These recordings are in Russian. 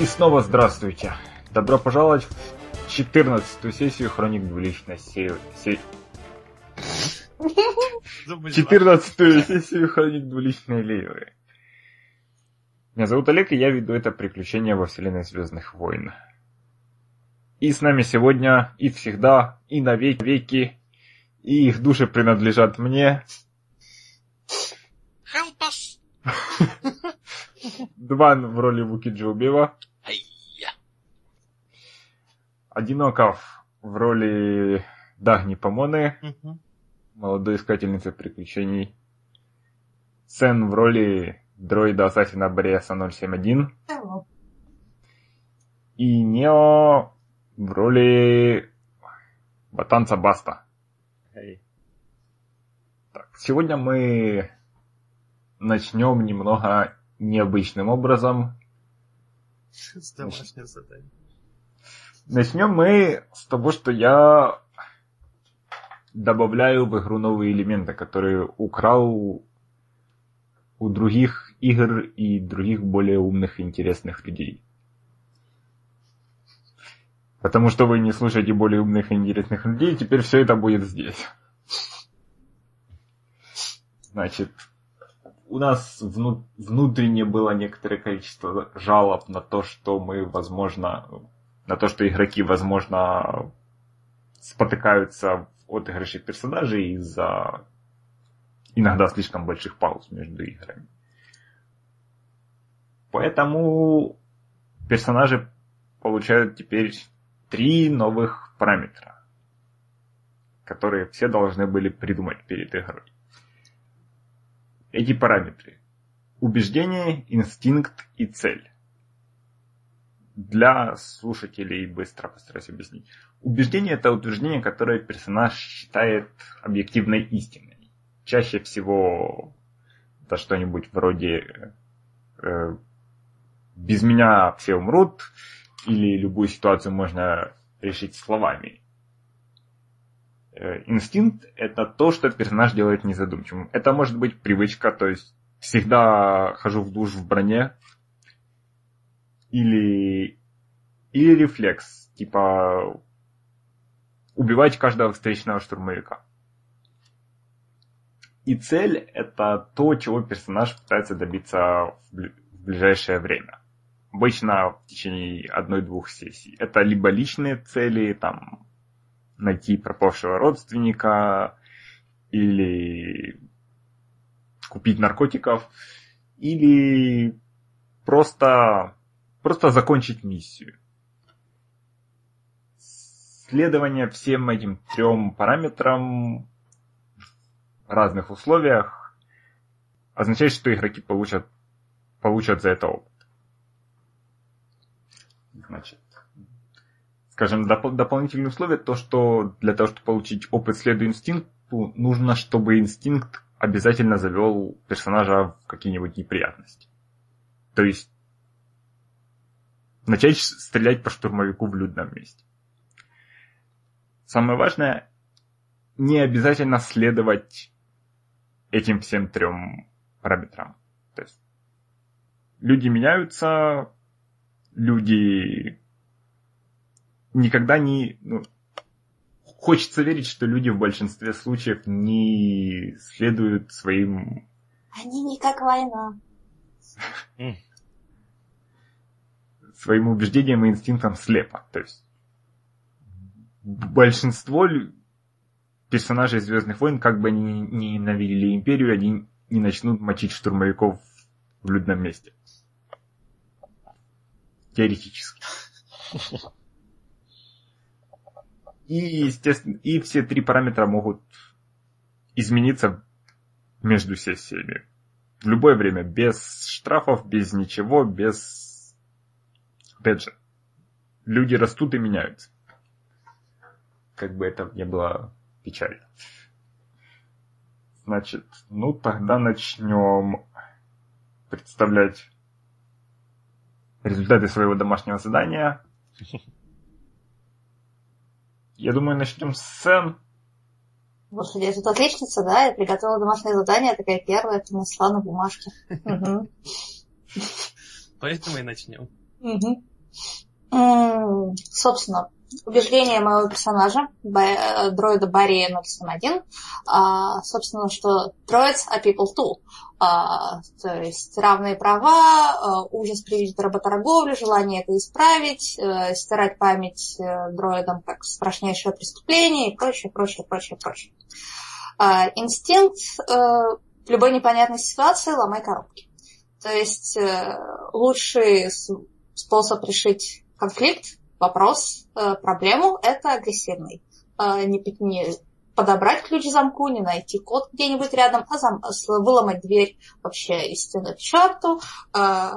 И снова здравствуйте. Добро пожаловать в 14 сессию Хроник Двуличной се... се... 14 сессию Хроник Двуличной Лейлы. Меня зовут Олег, и я веду это приключение во вселенной Звездных войн. И с нами сегодня, и всегда, и на веки веки, и их души принадлежат мне. Help us! Дван в роли Вуки Джубева. Одиноков в роли Дагни Помоны, Мгм. молодой искательницы приключений. Сен в роли дроида Ассасина Бориаса 071. И Нео в роли Батанца Баста. Так, сегодня мы начнем немного необычным образом. С домашнего задания. Начнем мы с того, что я добавляю в игру новые элементы, которые украл у других игр и других более умных и интересных людей. Потому что вы не слушаете более умных и интересных людей, теперь все это будет здесь. Значит, у нас вну- внутренне было некоторое количество жалоб на то, что мы, возможно, на то, что игроки, возможно, спотыкаются от отыгрыше персонажей из-за иногда слишком больших пауз между играми. Поэтому персонажи получают теперь три новых параметра, которые все должны были придумать перед игрой. Эти параметры – убеждение, инстинкт и цель. Для слушателей быстро постараюсь объяснить. Убеждение – это утверждение, которое персонаж считает объективной истиной. Чаще всего это что-нибудь вроде э, «без меня все умрут» или любую ситуацию можно решить словами. Э, Инстинкт – это то, что персонаж делает незадумчивым. Это может быть привычка, то есть всегда хожу в душ в броне, или, или рефлекс, типа убивать каждого встречного штурмовика. И цель – это то, чего персонаж пытается добиться в бли- в ближайшее время. Обычно в течение одной-двух сессий. Это либо личные цели, там, найти пропавшего родственника, или купить наркотиков, или просто, просто закончить миссию. Следование всем этим трем параметрам в разных условиях означает, что игроки получат, получат за это опыт. Значит, скажем, доп- дополнительные условия, то, что для того, чтобы получить опыт следуя инстинкту, нужно, чтобы инстинкт обязательно завел персонажа в какие-нибудь неприятности. То есть начать стрелять по штурмовику в людном месте. Самое важное, не обязательно следовать этим всем трем параметрам. То есть люди меняются, люди никогда не... ну, хочется верить, что люди в большинстве случаев не следуют своим Они не как война. Своим убеждениям и инстинктам слепо. То есть большинство персонажей Звездных войн, как бы они ни ни ненавидели империю, они не начнут мочить штурмовиков в людном месте. Теоретически. И, естественно, и все три параметра могут измениться между сессиями. В любое время, без штрафов, без ничего, без... Опять же, люди растут и меняются. Как бы это не было печально. Значит, ну тогда начнем представлять результаты своего домашнего задания. Я думаю, начнем с сцен. Господи, я тут отличница, да? Я приготовила домашнее задание, такая первая, принесла на бумажке. Поэтому и начнем. Собственно, убеждение моего персонажа, дроида Барри 071, а, собственно, что droids are people too. А, то есть равные права, а, ужас при виде работорговли, желание это исправить, э, стирать память э, дроидам как страшнейшее преступление и прочее, прочее, прочее, прочее. А, инстинкт э, в любой непонятной ситуации ломай коробки. То есть лучший способ решить конфликт, вопрос, э, проблему – это агрессивный. Э, не, подобрать ключ к замку, не найти код где-нибудь рядом, а зам- выломать дверь вообще из стены к черту, э,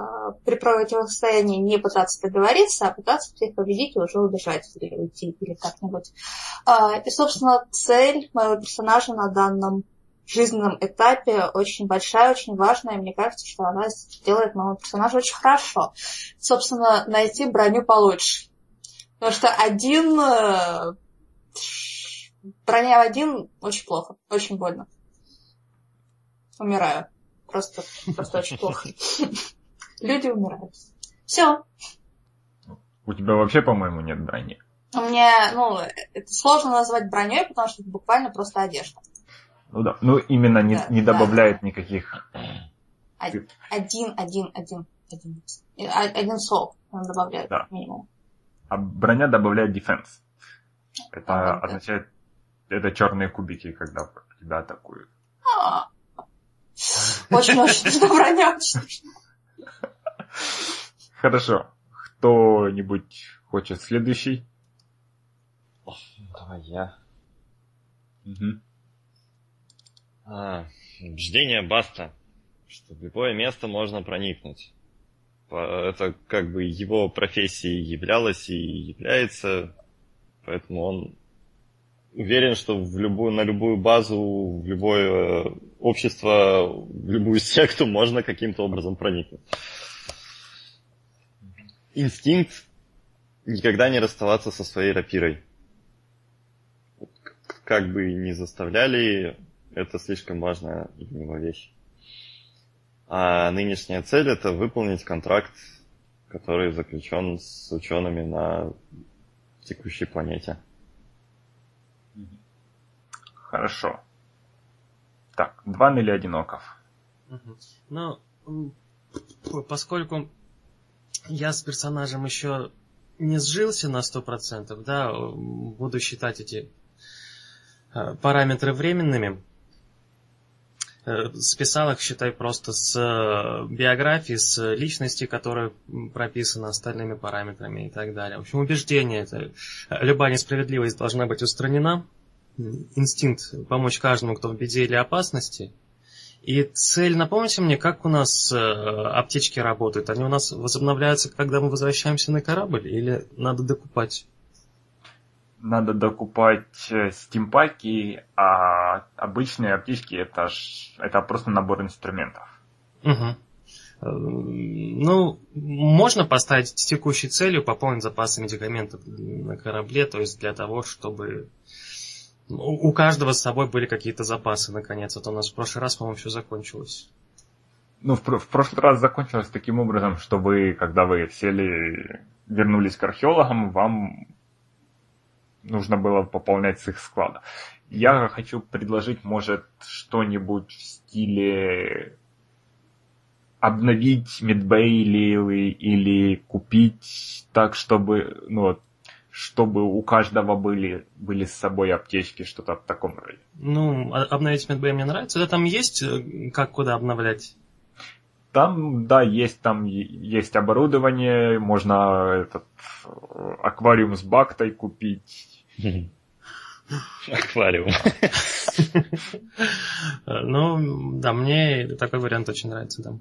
при противостоянии не пытаться договориться, а пытаться всех победить и уже убежать или уйти, или как-нибудь. И, собственно, цель моего персонажа на данном жизненном этапе очень большая, очень важная. И мне кажется, что она делает моего персонажа очень хорошо. Собственно, найти броню получше. Потому что один... э, Броня один очень плохо, очень больно. Умираю. Просто, просто очень плохо. Люди умирают. Все. У тебя вообще, по-моему, нет брони. У меня, ну, это сложно назвать броней, потому что это буквально просто одежда. Ну да. Ну, именно не, Да, не да. добавляет никаких... Один, один, один, один. О- один слог он добавляет Да. как минимум. А броня добавляет defense. Это Ага, да. означает... Это черные кубики, когда тебя атакуют. А. Броня. очень нужна. Хорошо. Кто-нибудь хочет следующий? Давай я. Мгм. А, убеждение Баста, что в любое место можно проникнуть. Это как бы его профессией являлось и является, поэтому он уверен, что в любую, на любую базу, в любое э, общество, в любую секту можно каким-то образом проникнуть. Инстинкт никогда не расставаться со своей рапирой. Как бы ни заставляли, это слишком важная для него вещь. А нынешняя цель это выполнить контракт, который заключен с учеными на текущей планете. Хорошо. Так, Дван или Одиноков? Мгм. Ну, поскольку я с персонажем еще не сжился на 100%, да, буду считать эти э, параметры временными. Э, Списал их, считай, просто с э, биографии, с личности, которая прописана остальными параметрами и так далее. В общем, убеждение это э, любая несправедливость должна быть устранена. Инстинкт помочь каждому, кто в беде или опасности. И цель, напомните мне, как у нас аптечки работают? Они у нас возобновляются, когда мы возвращаемся на корабль, или надо докупать? Надо докупать э, стимпаки, а обычные аптечки это, ж, это просто набор инструментов. Угу. Ну, можно поставить с текущей целью пополнить запасы медикаментов на корабле, то есть для того, чтобы у каждого с собой были какие-то запасы, наконец. А то у нас в прошлый раз, по-моему, все закончилось. Ну, в, в прошлый раз закончилось таким образом, что вы, когда вы сели, вернулись к археологам, вам нужно было пополнять с их склада. Я хочу предложить, может, что-нибудь в стиле обновить медбейлы или купить так, чтобы, ну, чтобы у каждого были, были с собой аптечки, что-то в таком роде. Ну, а- обновить медбэй мне нравится. Да там есть, э, как куда обновлять? Там, да, есть там есть оборудование, можно этот э, аквариум с бактой купить. Аквариум. Ну, да, мне такой вариант очень нравится, да.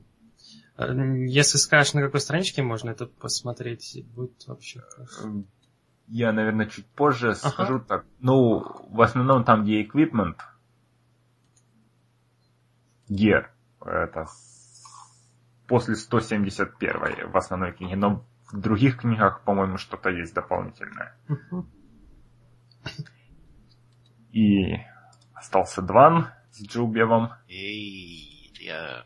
Если скажешь, на какой страничке можно это посмотреть, будет вообще хорошо. Я, наверное, чуть позже скажу так. Ну, в основном там, где equipment, gear, это после 171 в основной книге, но в других книгах, по-моему, что-то есть дополнительное. Мгм. И остался Дван с Джубевом. Эй, я...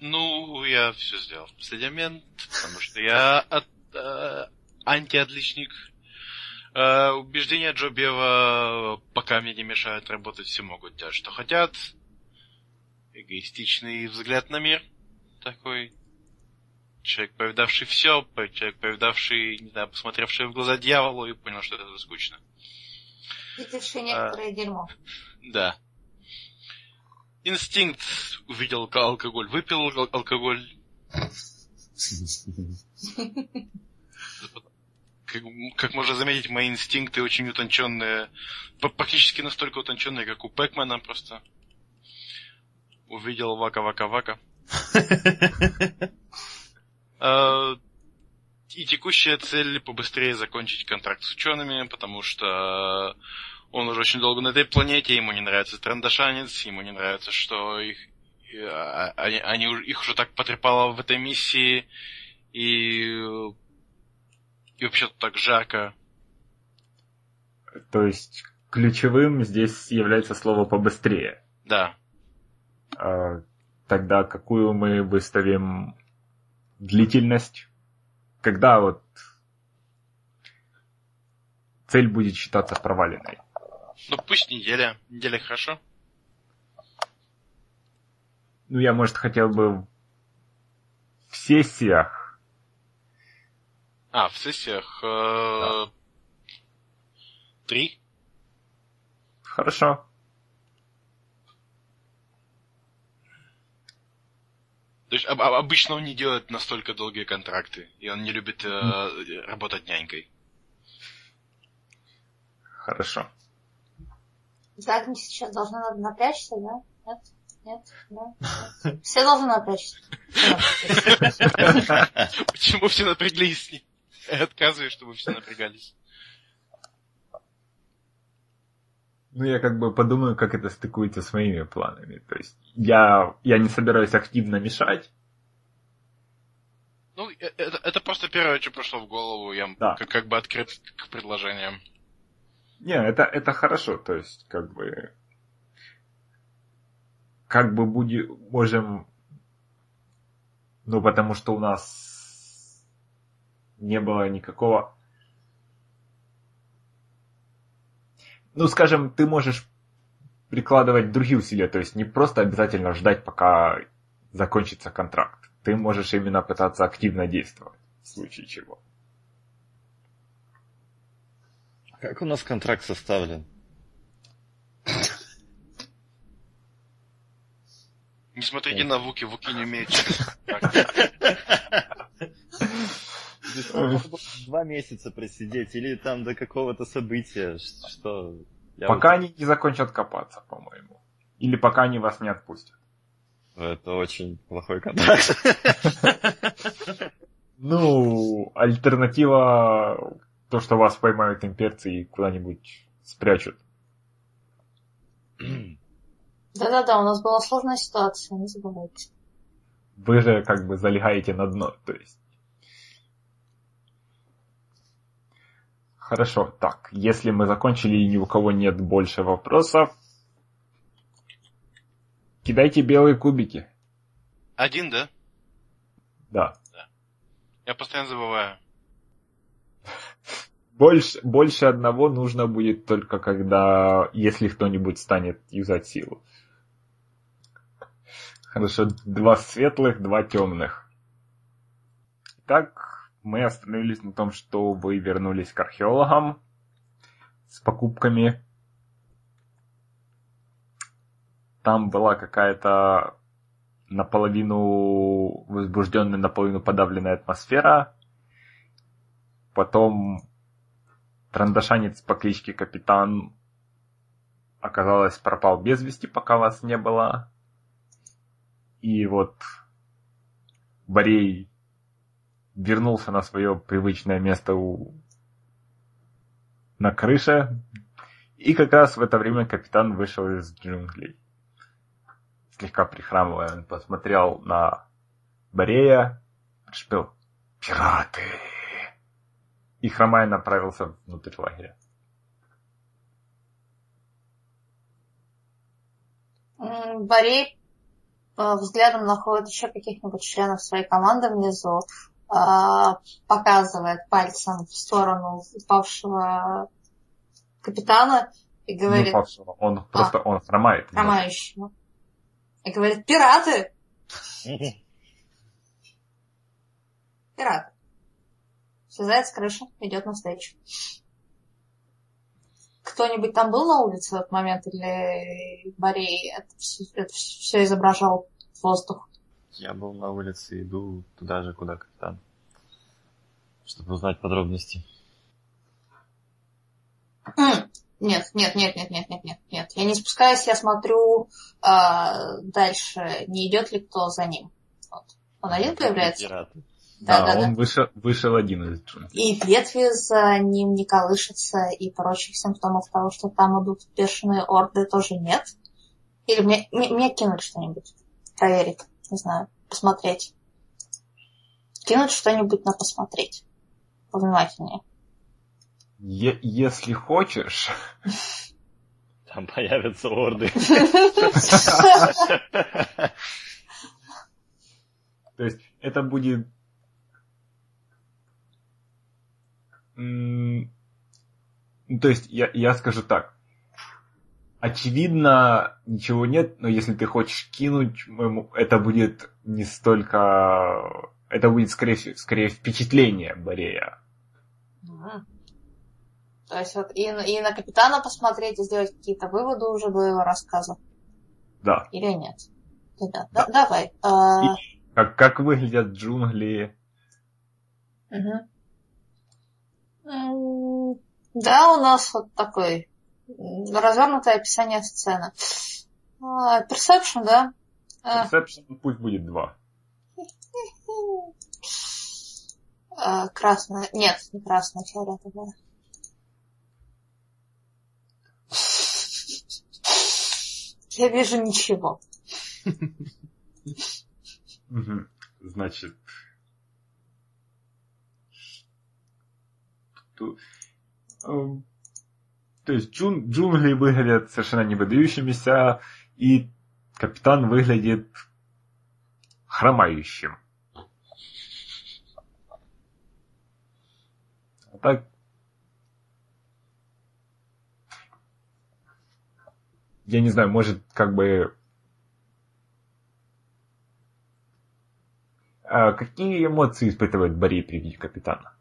Ну, я все сделал в последний момент, потому что я от- э, антиотличник. Э, убеждения Джо Бева пока мне не мешают работать, все могут делать, что хотят. Эгоистичный взгляд на мир такой. Человек, повидавший все, человек, повидавший, не знаю, посмотревший в глаза дьяволу и понял, что это скучно. Видевший некоторое а, дерьмо. Да. Инстинкт увидел алкоголь, выпил алкоголь. Как, как можно заметить, мои инстинкты очень утонченные, практически настолько утонченные, как у Пэкмана просто. Увидел вака-вака-вака. А, и текущая цель побыстрее закончить контракт с учеными, потому что он уже очень долго на этой планете, ему не нравится Трандашанец, ему не нравится, что их, а, они, они, их уже так потрепало в этой миссии, и, и вообще так жарко. То есть ключевым здесь является слово побыстрее. Да. А, тогда какую мы выставим длительность? Когда вот цель будет считаться проваленной? Ну пусть неделя. Неделя хорошо. Ну, я, может, хотел бы в сессиях. А, в сессиях... Э, три. Хорошо. То есть об, обычно он не делает настолько долгие контракты, и он не любит э, работать нянькой. Хорошо. Задницы сейчас должны напрячься, да? Нет? Нет? Да? Все должны напрячься. Почему все напряглись? Я отказываюсь, чтобы все напрягались. Ну, я как бы подумаю, как это стыкуется с моими планами. То есть я, я не собираюсь активно мешать. Ну, э, это, это просто первое, что пришло в голову. Я да. как, как бы открыт к предложениям. Не, это, это хорошо, то есть, как бы, как бы будем, можем, ну, потому что у нас не было никакого, ну, скажем, ты можешь прикладывать другие усилия, то есть не просто обязательно ждать, пока закончится контракт. Ты можешь именно пытаться активно действовать, в случае чего. Как у нас контракт составлен? Не смотрите на Вуки, Вуки не Два месяца просидеть или там до какого-то события, что... Пока они не закончат копаться, по-моему. Или пока они вас не отпустят. Это очень плохой контракт. Ну, альтернатива то, что вас поймают имперцы и куда-нибудь спрячут. Да-да-да, у нас была сложная ситуация, не забывайте. Вы же как бы залегаете на дно, то есть. Хорошо, так, если мы закончили и ни у кого нет больше вопросов, кидайте белые кубики. Один, да? Да. да. Я постоянно забываю. Больше, больше одного нужно будет только когда, если кто-нибудь станет юзать силу. Хорошо, два светлых, два темных. Итак, мы остановились на том, что вы вернулись к археологам с покупками. Там была какая-то наполовину возбужденная, наполовину подавленная атмосфера. Потом Трандашанец по кличке Капитан, оказалось, пропал без вести, пока вас не было. И вот Борей вернулся на свое привычное место у... на крыше. И как раз в это время капитан вышел из джунглей. Слегка прихрамывая, он посмотрел на Борея, шпил. «Пираты!» и хромая направился внутрь лагеря. Борей э, взглядом находит еще каких-нибудь членов своей команды внизу. А, показывает пальцем в сторону упавшего капитана и Не говорит, упавшего, он просто, он хромает. хромающего, и говорит, пираты, пираты. Слезает с крыши, идет навстречу. Кто-нибудь там был на улице в этот момент или Борей это все, это все изображал воздух? Я был на улице, иду туда же, куда капитан. Чтобы узнать подробности. Нет, нет, нет, нет, нет, нет, нет, нет. Я не спускаюсь, я смотрю а, дальше, не идет ли кто за ним. Вот. Он один появляется? Пираты. Да, Да, да, он да. Вышел, вышел один из джунглей. И ветви за ним не колышутся, и прочих симптомов того, что там идут бешеные орды, тоже нет. Или мне, мне, мне кинуть что-нибудь, проверить, не знаю, посмотреть. Кинуть что-нибудь на посмотреть. Повнимательнее. Е- если хочешь, Там появятся орды. то есть это будет... ну, То есть я, я скажу так. Очевидно, ничего нет, но если ты хочешь кинуть, это будет не столько... Это будет скорее, скорее впечатление Борея. То есть вот и, на- и на капитана посмотреть и сделать какие-то выводы уже до его рассказа. Да. Или нет? Да, Да. да, давай. а, Как, как выглядят джунгли. М, Да, у нас вот такой развернутое описание сцены. А, Perception, да? А, Perception пусть будет два. а, Красное. Нет, не красное, фиолетовое. Я вижу ничего. Значит... ту- эм, То есть джун- джунгли выглядят совершенно не выдающимися, и капитан выглядит хромающим. А так... Я не знаю, может, как бы А какие эмоции испытывает Борей при виде капитана?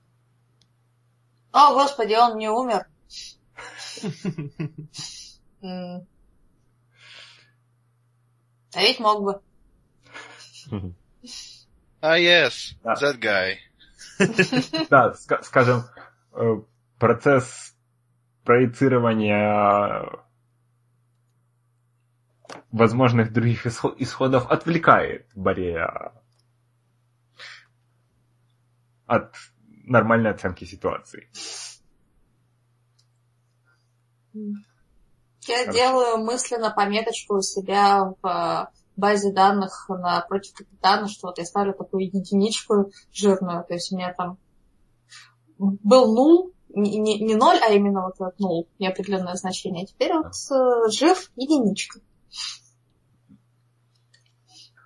О, господи, он не умер. А ведь мог бы. Ah, yes, that guy. Да, ска- скажем, э, процесс проецирования возможных других исхо- исходов отвлекает Борея от нормальной оценки ситуации. Я Хорошо. делаю мысленно пометочку у себя в э, базе данных напротив капитана, что вот я ставлю такую единичку жирную, то есть у меня там был нул, не, не, не ноль, а именно вот этот нул, неопределенное значение. Теперь вот э, жив единичка.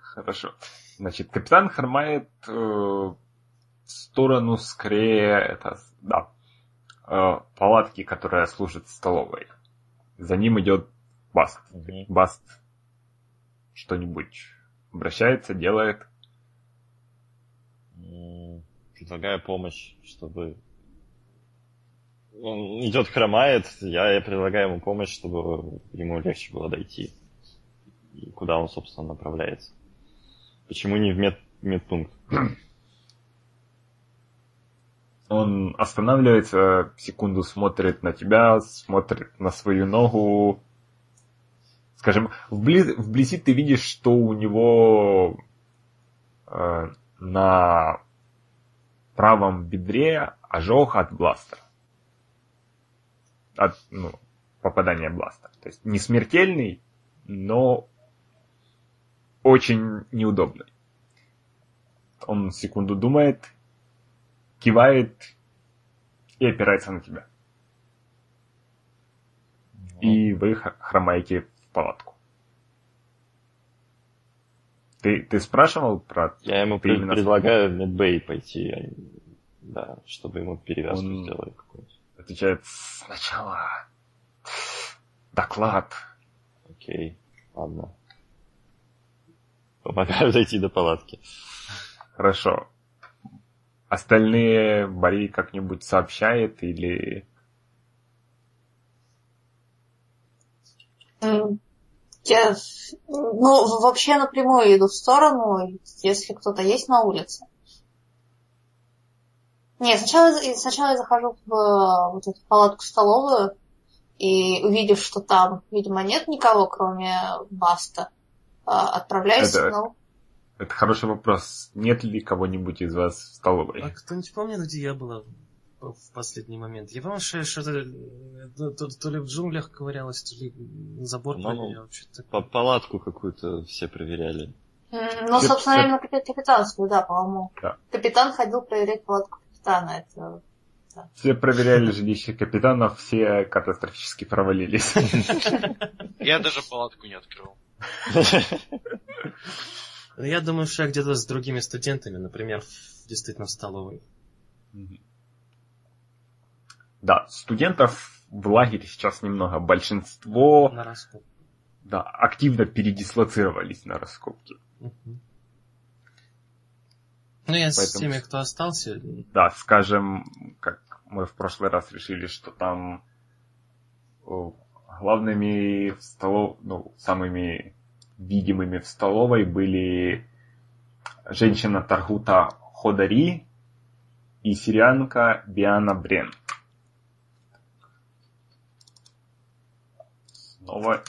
Хорошо. Значит, капитан хромает э, в сторону скорее это, да, э, палатки, которая служит столовой. За ним идет Баст. Мгм. Баст что-нибудь обращается, делает. Предлагаю помощь, чтобы... Он идет, хромает, я предлагаю ему помощь, чтобы ему легче было дойти. И куда он, собственно, направляется. Почему не в мед, медпункт? Он останавливается, секунду смотрит на тебя, смотрит на свою ногу. Скажем, вблизи, вблизи ты видишь, что у него э, на правом бедре ожог от бластера. От ну, попадания бластера. То есть не смертельный, но очень неудобный. Он секунду думает, кивает и опирается на тебя. И вы хромаете в палатку. Ты, ты спрашивал про... Я ему пред- предлагаю в медбей пойти, а, да, чтобы ему перевязку Он- сделали какую-нибудь. Отвечает сначала доклад. Окей, ладно. Помогаю дойти до палатки. Хорошо. Остальные Бори как-нибудь сообщает или... Я, ну, вообще напрямую иду в сторону, если кто-то есть на улице. Нет, сначала, сначала я захожу в вот эту палатку-столовую, и увидев, что там, видимо, нет никого, кроме Баста, э, отправляюсь Это- ну, Это хороший вопрос. Нет ли кого-нибудь из вас в А столовой? кто-нибудь помнит, где я была в последний момент? Я помню, что я что-то то, то- то ли в джунглях ковырялась, то ли забор проверяла, что-то По палатку какую-то все проверяли. Ну, Все- собственно, все- именно капи- капитанскую, да, по-моему. Да. Капитан ходил проверять палатку капитана. Это... Все проверяли жилище капитана, все катастрофически провалились. Я даже палатку не открыл. Я думаю, что я где-то с другими студентами, например, в- действительно в столовой. Да, студентов в лагере сейчас немного. Большинство На раскоп. да, активно передислоцировались на раскопки. Мгм. Ну, я с Поэтому- теми, кто остался, Да, скажем, как мы в прошлый раз решили, что там главными в столов... ну, самыми видимыми в столовой были женщина Таргута Ходари и сирианка Биана Брен. Снова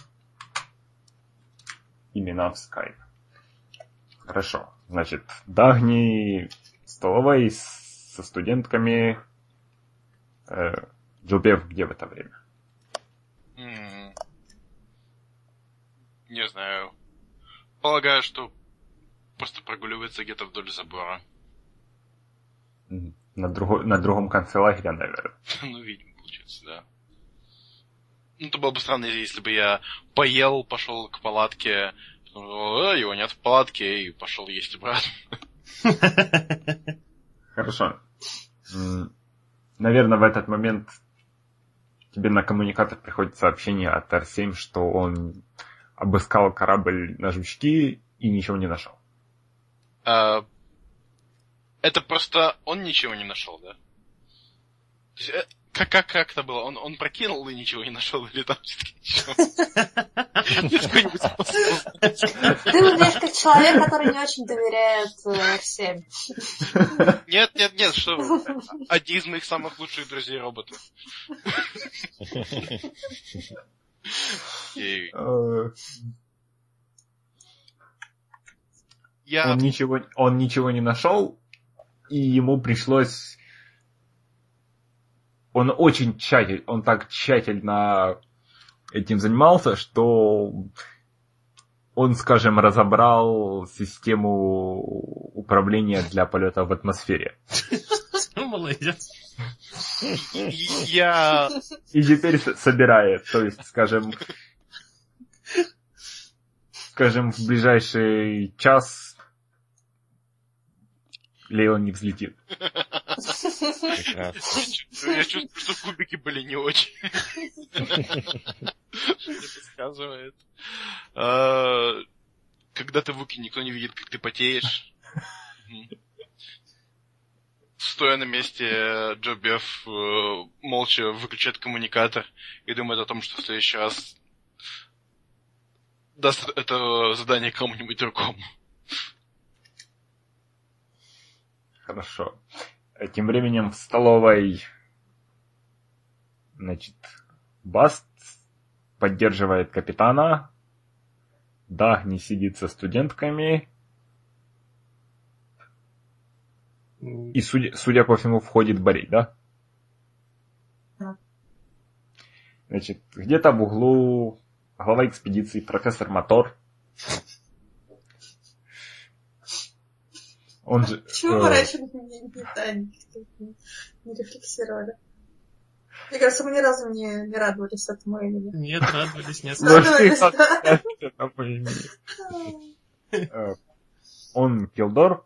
имена в скайп. Хорошо. Значит, Дагни столовой со студентками. Э, Джубев где в это время? Не знаю. Полагаю, что просто прогуливается где-то вдоль забора. На, друго- на другом конце лагеря, наверное. Ну, видимо, получается, да. Ну, это было бы странно, если бы я поел, пошел к палатке, потом, «А, его нет в палатке, и пошел есть обратно. Хорошо. Наверное, в этот момент тебе на коммуникатор приходит сообщение от Р-7, что он обыскал корабль на жучки и ничего не нашел. А, это просто он ничего не нашел, да? То есть, э, как, как, как это было? Он, он прокинул и ничего не нашел, или там все-таки ничего? Ты выглядишь как человек, который не очень доверяет э, всем. Нет, нет, нет, что вы. Один из моих самых лучших друзей роботов. Э, я... Он ничего, он ничего не нашел, и ему пришлось... Он очень тщательно, он так тщательно этим занимался, что он, скажем, разобрал систему управления для полета в атмосфере. молодец. и- Я... И теперь собирает, то есть, скажем, скажем, в ближайший час Леон не взлетит. Прекрасно. Я чувствую, что кубики были не очень. Что мне подсказывает. А, Когда ты в Уки, никто не видит, как ты потеешь. Стоя на месте, Джо Беф э, молча выключает коммуникатор и думает о том, что в следующий раз даст это задание кому-нибудь другому. Хорошо. Э, Тем временем в столовой, значит, Баст поддерживает капитана, Дагни сидит со студентками, и, судя, судя по всему, входит Борей, да? Да. Значит, где-то в углу глава экспедиции профессор Мотор. Он же... Почему э, мы раньше не, не, не, не рефлексировали? Мне кажется, мы ни разу не, не радовались этому имени. Нет, радовались несколько. Радовались, да. Э, он Килдор.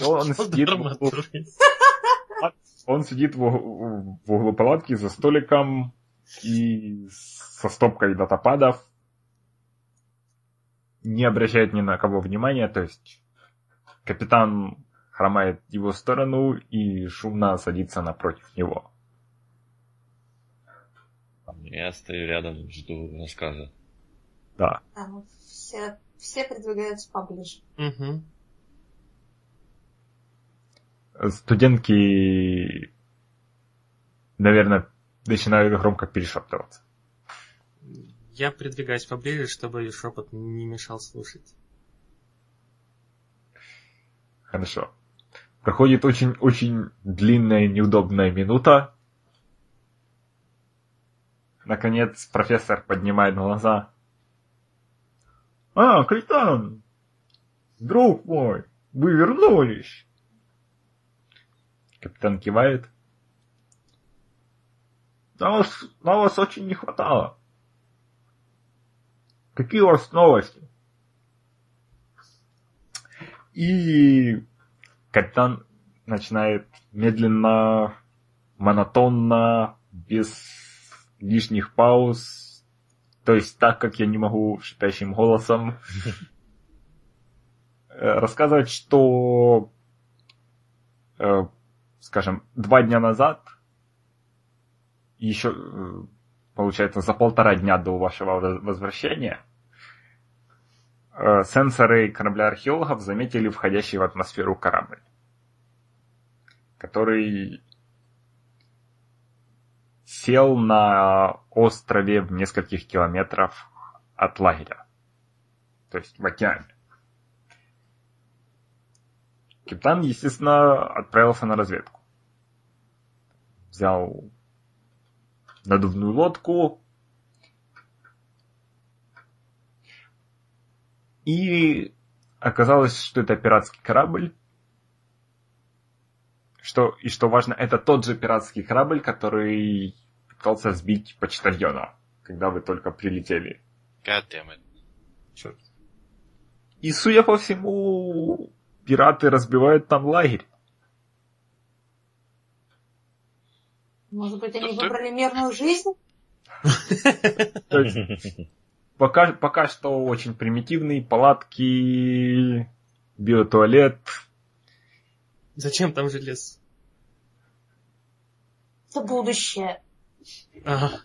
Он сидит, в углу, он сидит в, уг- в углу палатки за столиком и со стопкой датападов. Не обращает ни на кого внимания, то есть капитан хромает в его сторону и шумно садится напротив него. Я стою рядом, жду рассказа. Да. А, Все, все придвигаются поближе. Мгм. Студентки, наверное, начинают громко перешептываться. Я придвигаюсь поближе, чтобы шепот не мешал слушать. Хорошо. Проходит очень-очень длинная неудобная минута. Наконец профессор поднимает глаза. А, капитан! Друг мой, вы вернулись! Капитан кивает. На вас, на вас очень не хватало. Какие у вас новости? И капитан начинает медленно, монотонно, без лишних пауз, то есть так, как я не могу шипящим голосом, э, рассказывать, что, э, скажем, два дня назад, еще, э, получается, за полтора дня до вашего воз- возвращения, э, сенсоры корабля археологов заметили входящий в атмосферу корабль, который сел на острове в нескольких километров от лагеря, то есть в океане. Капитан, естественно, отправился на разведку. Взял надувную лодку, И оказалось, что это пиратский корабль. Что, и что важно, это тот же пиратский корабль, который пытался сбить почтальона, когда вы только прилетели. God damn it. Черт. И, судя по всему, пираты разбивают там лагерь. Может быть, они ты- выбрали мирную жизнь? То есть, пока, пока что очень примитивные палатки, биотуалет. Зачем там желез? Это будущее. Ага,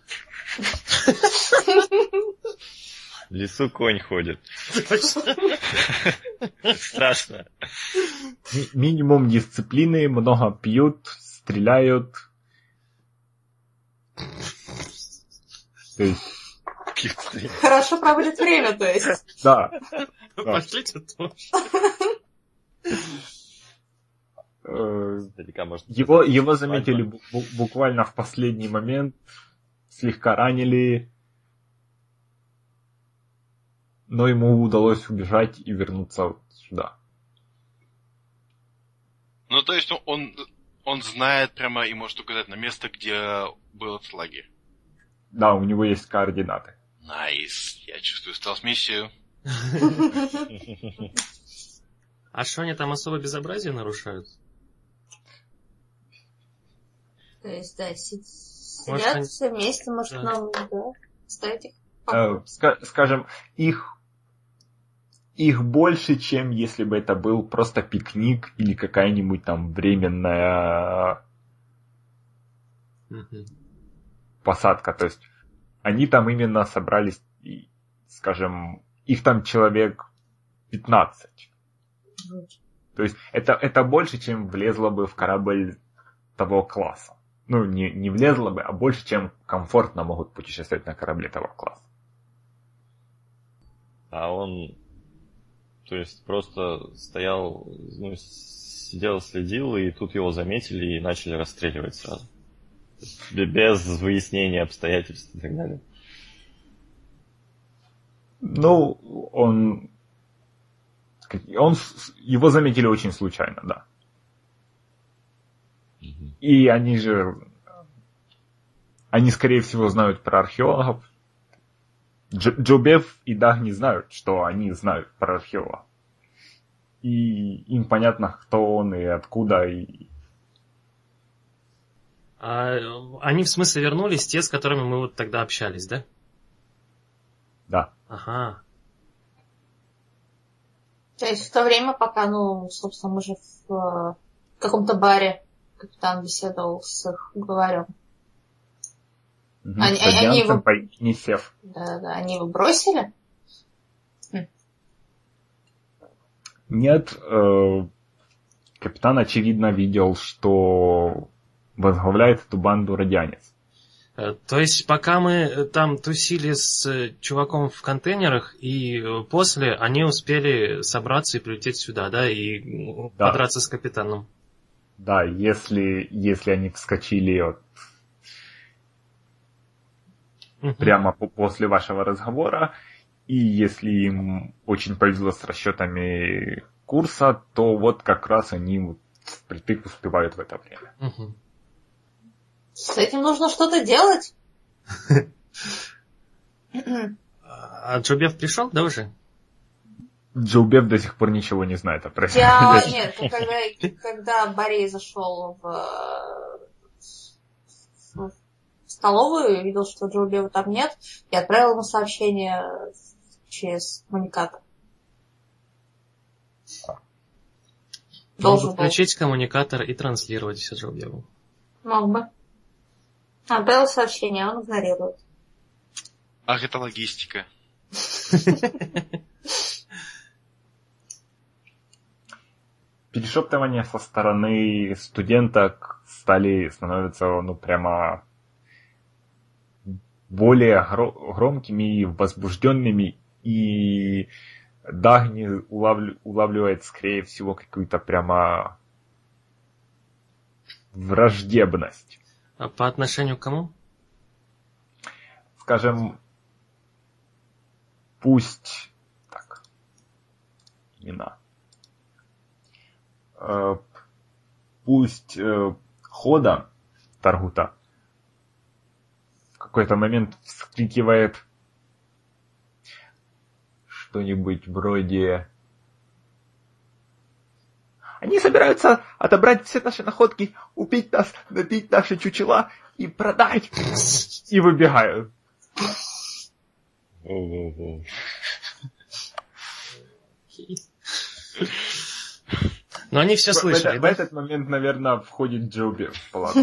В лесу конь ходит. Страшно. Ми- минимум дисциплины, много пьют, стреляют. То есть, Хорошо проводит время, то есть. да, Пошлите тоже. э, его, его заметили бу- бу- буквально в последний момент, слегка ранили, но ему удалось убежать и вернуться вот сюда. Ну, то есть он, он знает прямо и может указать на место, где был этот лагерь. Да, у него есть координаты. Nice. Я чувствую стелс-миссию. А что они там особо безобразие нарушают? То есть, да, сидят они- все вместе, может, Да. нам, да, ставить их. Э, ска- скажем, их их больше, чем если бы это был просто пикник или какая-нибудь там временная. Посадка. То есть они там именно собрались, скажем, их там человек 15. То есть это, это больше, чем влезло бы в корабль того класса. Ну, не, не влезло бы, а больше, чем комфортно могут путешествовать на корабле того класса. А он, то есть, просто стоял, ну, сидел, следил, и тут его заметили и начали расстреливать сразу. Без выяснения обстоятельств и так далее. Ну, он... он его заметили очень случайно, да. Мгм. И они же... Они, скорее всего, знают про археологов. Дж- Джобев и Даг не знают, что они знают про археологов. и им понятно, кто он и откуда, и А, они в смысле вернулись, те, с которыми мы вот тогда общались, да? да. Ага. То есть в то время, пока, ну, собственно, мы же в э, каком-то баре капитан беседовал с их главарем. Мгм. Они- они его- по Сев. Да-да, они его бросили? Нет, э, капитан, очевидно, видел, что возглавляет эту банду радианец. Э, То есть, пока мы э, там тусили с э, чуваком в контейнерах, и после они успели собраться и прилететь сюда, да, и Да. подраться с капитаном. Да, если, если они вскочили вот Мгм. прямо по- после вашего разговора, и если им очень повезло с расчетами курса, то вот как раз они впритык успевают в это время. Мгм. С этим нужно что-то делать. А Джобев пришел, да, уже? Джоубев до сих пор ничего не знает о Я, нет, ну, когда, когда Борей зашел в, в столовую и видел, что Джоубева там нет, я отправил ему сообщение через коммуникатор. Должен Мог бы включить коммуникатор и транслировать все Джобеву. Мог бы. Отправил сообщение, а он игнорирует. Ах, это логистика. Перешептывания со стороны студенток стали становятся, ну, прямо более гро- громкими и возбужденными, и Дагни улавли- улавливает, скорее всего, какую-то прямо враждебность. А по отношению к кому? Скажем, пусть... Так, имена. Э, Пусть э, Хода Таргута в какой-то момент вскрикивает что-нибудь вроде они собираются отобрать все наши находки, убить нас, набить наши чучела и продать. И выбегают. Но они все В- в, слышали, это- в да? этот момент, наверное, входит Джоуби в палатку.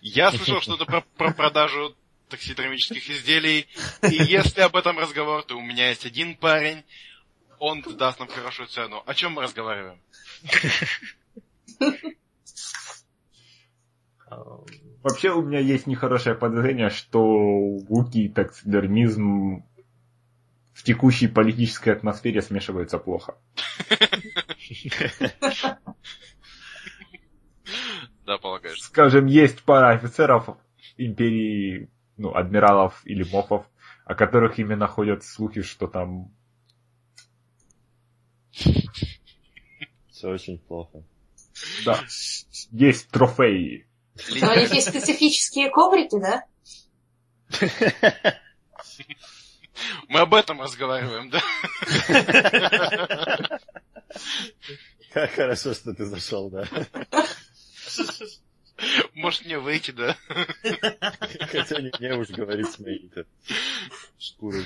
Я слышал что-то про, про продажу таксидермических изделий, и если об этом разговор, то у меня есть один парень, он даст нам хорошую цену. О чем мы разговариваем? Вообще у меня есть нехорошее подозрение, что луки и таксидермизм в текущей политической атмосфере смешиваются плохо. Да, полагаешь. Скажем, есть пара офицеров империи, ну, адмиралов или мофов, о которых именно ходят слухи, что там Все очень плохо. Да. Есть трофеи. Но у них есть специфические коврики, да? Мы об этом разговариваем, да? Как хорошо, что ты зашел, да. Может мне выйти, да? Хотя не мне уж говорить с моей-то шкурой.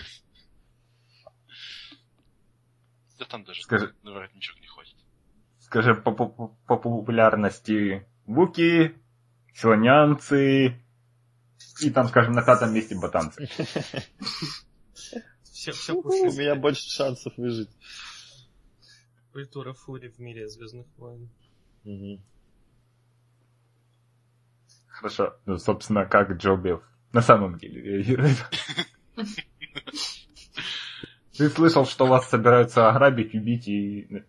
Да там даже Скажи, воротничок не ходит. Скажем, по, по- по популярности буки, силонянцы и там, скажем, на пятом месте ботанцы. Все, все У меня больше шансов выжить. Культура фури в мире Звездных войн. Хорошо. Ну, собственно, как Джобев на самом деле реагирует. Ты слышал, что вас собираются ограбить, убить и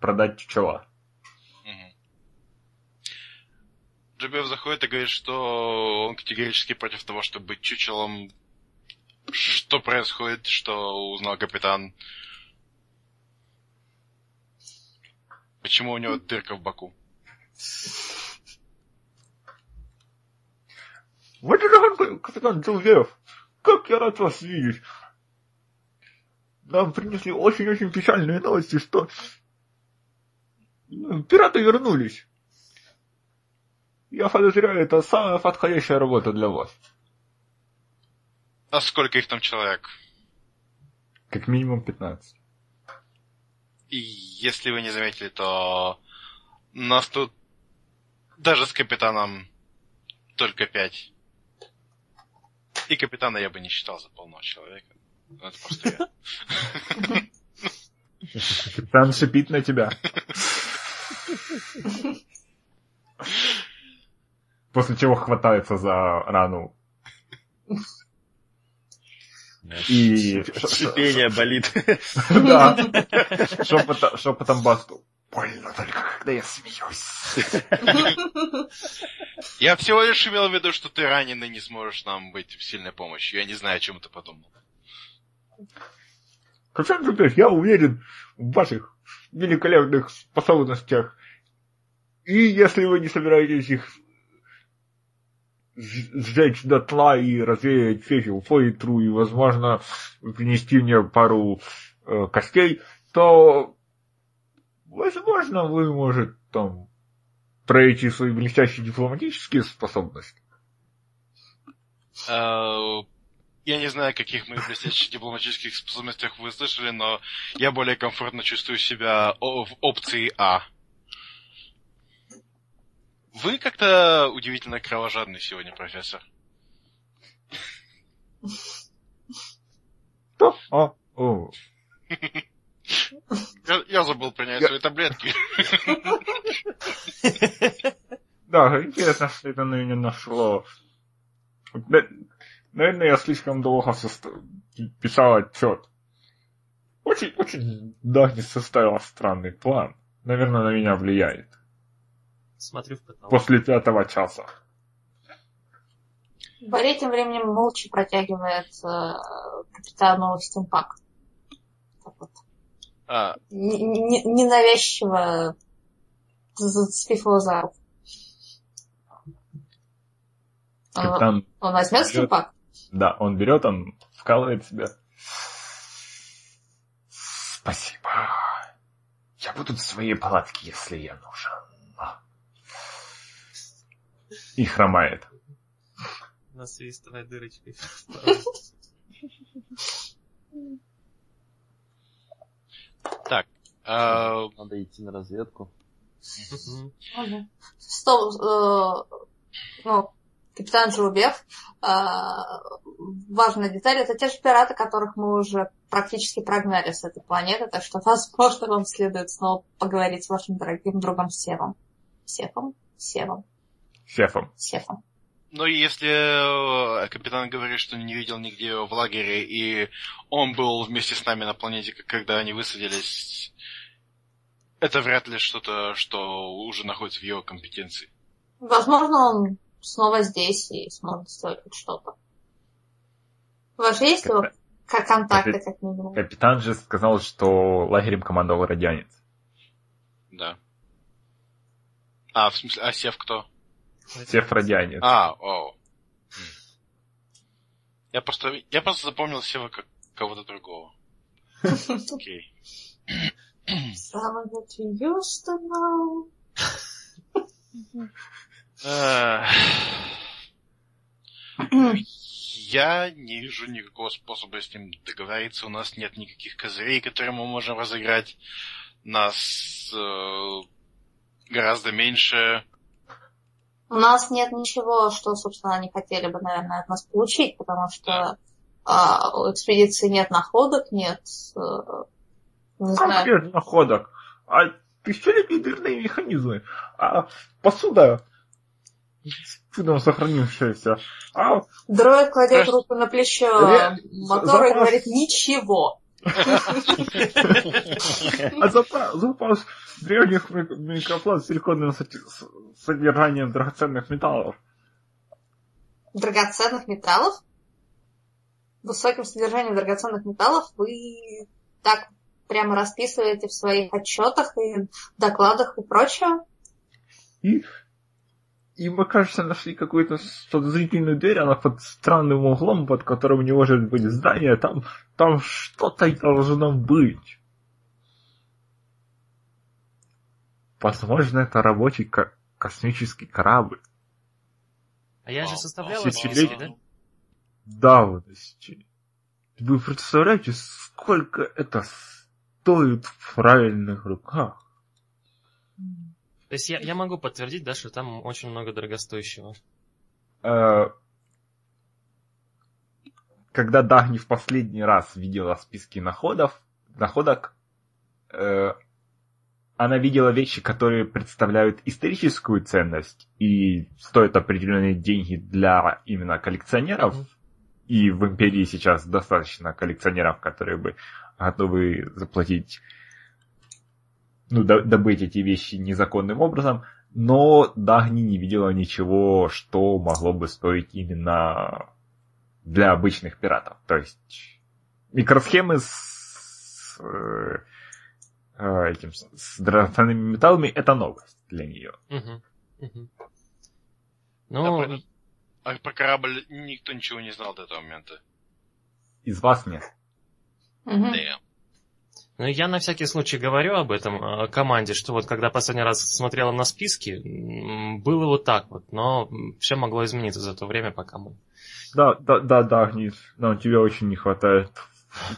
продать чучела. Мгм. Джобев заходит и говорит, что он категорически против того, чтобы быть чучелом. Что происходит, что узнал капитан? Почему у него дырка в боку? Вот это капитан Джобев! Как я рад вас видеть! нам принесли очень-очень печальные новости, что ну, пираты вернулись. Я подозреваю, это самая подходящая работа для вас. А сколько их там человек? Как минимум 15. И если вы не заметили, то нас тут даже с капитаном только пять. И капитана я бы не считал за полного человека. Ну, это просто я. Капитан шипит на тебя. После чего хватается за рану. И... Шипение болит. Да. Шепотом, шепотом басту. Больно только, когда я смеюсь. Я всего лишь имел в виду, что ты раненый не сможешь нам быть в сильной помощью. Я не знаю, о чем ты подумал. Капитан Джупеш, я уверен в ваших великолепных способностях. И если вы не собираетесь их сжечь дотла и развеять фефил по ветру и, возможно, принести мне пару э, костей, то, возможно, вы, может, там, проявите свои блестящие дипломатические способности. Э, Я не знаю, о каких моих блестящих дипломатических способностях вы слышали, но я более комфортно чувствую себя в опции А. Вы как-то удивительно кровожадный сегодня, профессор. А, о, Я, забыл принять свои таблетки. Да, интересно, что это на меня нашло. Наверное, я слишком долго писал отчет. Очень, очень давно составил странный план. Наверное, на меня влияет. Смотрю в потолок. После пятого часа. Барри тем временем молча протягивает э, капитану стимпак. Так вот. А, Ненавязчиво зацепив его за руку. Он, Капитан, он возьмет берет. стимпак? да, он берет, он вкалывает себя. Спасибо. Я буду в своей палатке, если я нужен. И хромает. Насвистывая дырочкой. так. а, Надо идти на разведку. Стоп, э, ну, капитан Журбев, э, важная деталь, это те же пираты, которых мы уже практически прогнали с этой планеты, так что, возможно, вам следует снова поговорить с вашим дорогим другом Севом. Севом? Севом. Шефом. Севом. Ну, если э, капитан говорит, что не видел нигде его в лагере, и он был вместе с нами на планете, когда они высадились, это вряд ли что-то, что уже находится в его компетенции. Возможно, он снова здесь и сможет сделать хоть что-то. У вас же есть его как контакты, Капи- как минимум? Капитан же сказал, что лагерем командовал радианец. Да. А, в смысле, а Сев кто? Сев радианец. А, о. Я просто, я просто запомнил Сева как кого-то другого. Окей. Know. Эх. Я не вижу никакого способа с ним договориться. У нас нет никаких козырей, которые мы можем разыграть. Нас э, гораздо меньше. У нас нет ничего, что, собственно, они хотели бы, наверное, от нас получить, потому что а, у экспедиции нет находок, нет, э, не Как знаю, нет находок? А тысячелетние дверные механизмы. А посуда чудом сохранившаяся. А дроид кладет Подожди. руку на плечо Ре- мотора и говорит ничего. А запас, запас древних ми- микроплат с силиконовым содержанием драгоценных металлов. Драгоценных металлов? Высоким содержанием драгоценных металлов вы так прямо расписываете в своих отчетах и докладах и прочее? И, и мы, кажется, нашли какую-то подозрительную дверь, она под странным углом, под которым не может быть здание, там, там что-то должно быть. Возможно, это рабочий ко- космический корабль. А я же Вау. составлял списки, да? Да, вот. Вы представляете, сколько это стоит в правильных руках? То есть я, я могу подтвердить, да, что там очень много дорогостоящего. Э, Когда Дагни в последний раз видела списки находов, находок, э, она видела вещи, которые представляют историческую ценность и стоят определенные деньги для именно коллекционеров. И в империи сейчас достаточно коллекционеров, которые бы готовы заплатить, ну, до- добыть эти вещи незаконным образом. Но Дагни не видела ничего, что могло бы стоить именно для обычных пиратов. То есть микросхемы с, э, э, этим, с драгоценными металлами это новость для нее. А Ну, про- А про корабль никто ничего не знал до этого момента. Из вас нет. Мгм. Да. Ну, я на всякий случай говорю об этом э, команде, что вот когда последний раз смотрела на списки, было вот так вот, но все могло измениться за то время, пока мы... Да, да, да, да, Агнис, нам тебе очень не хватает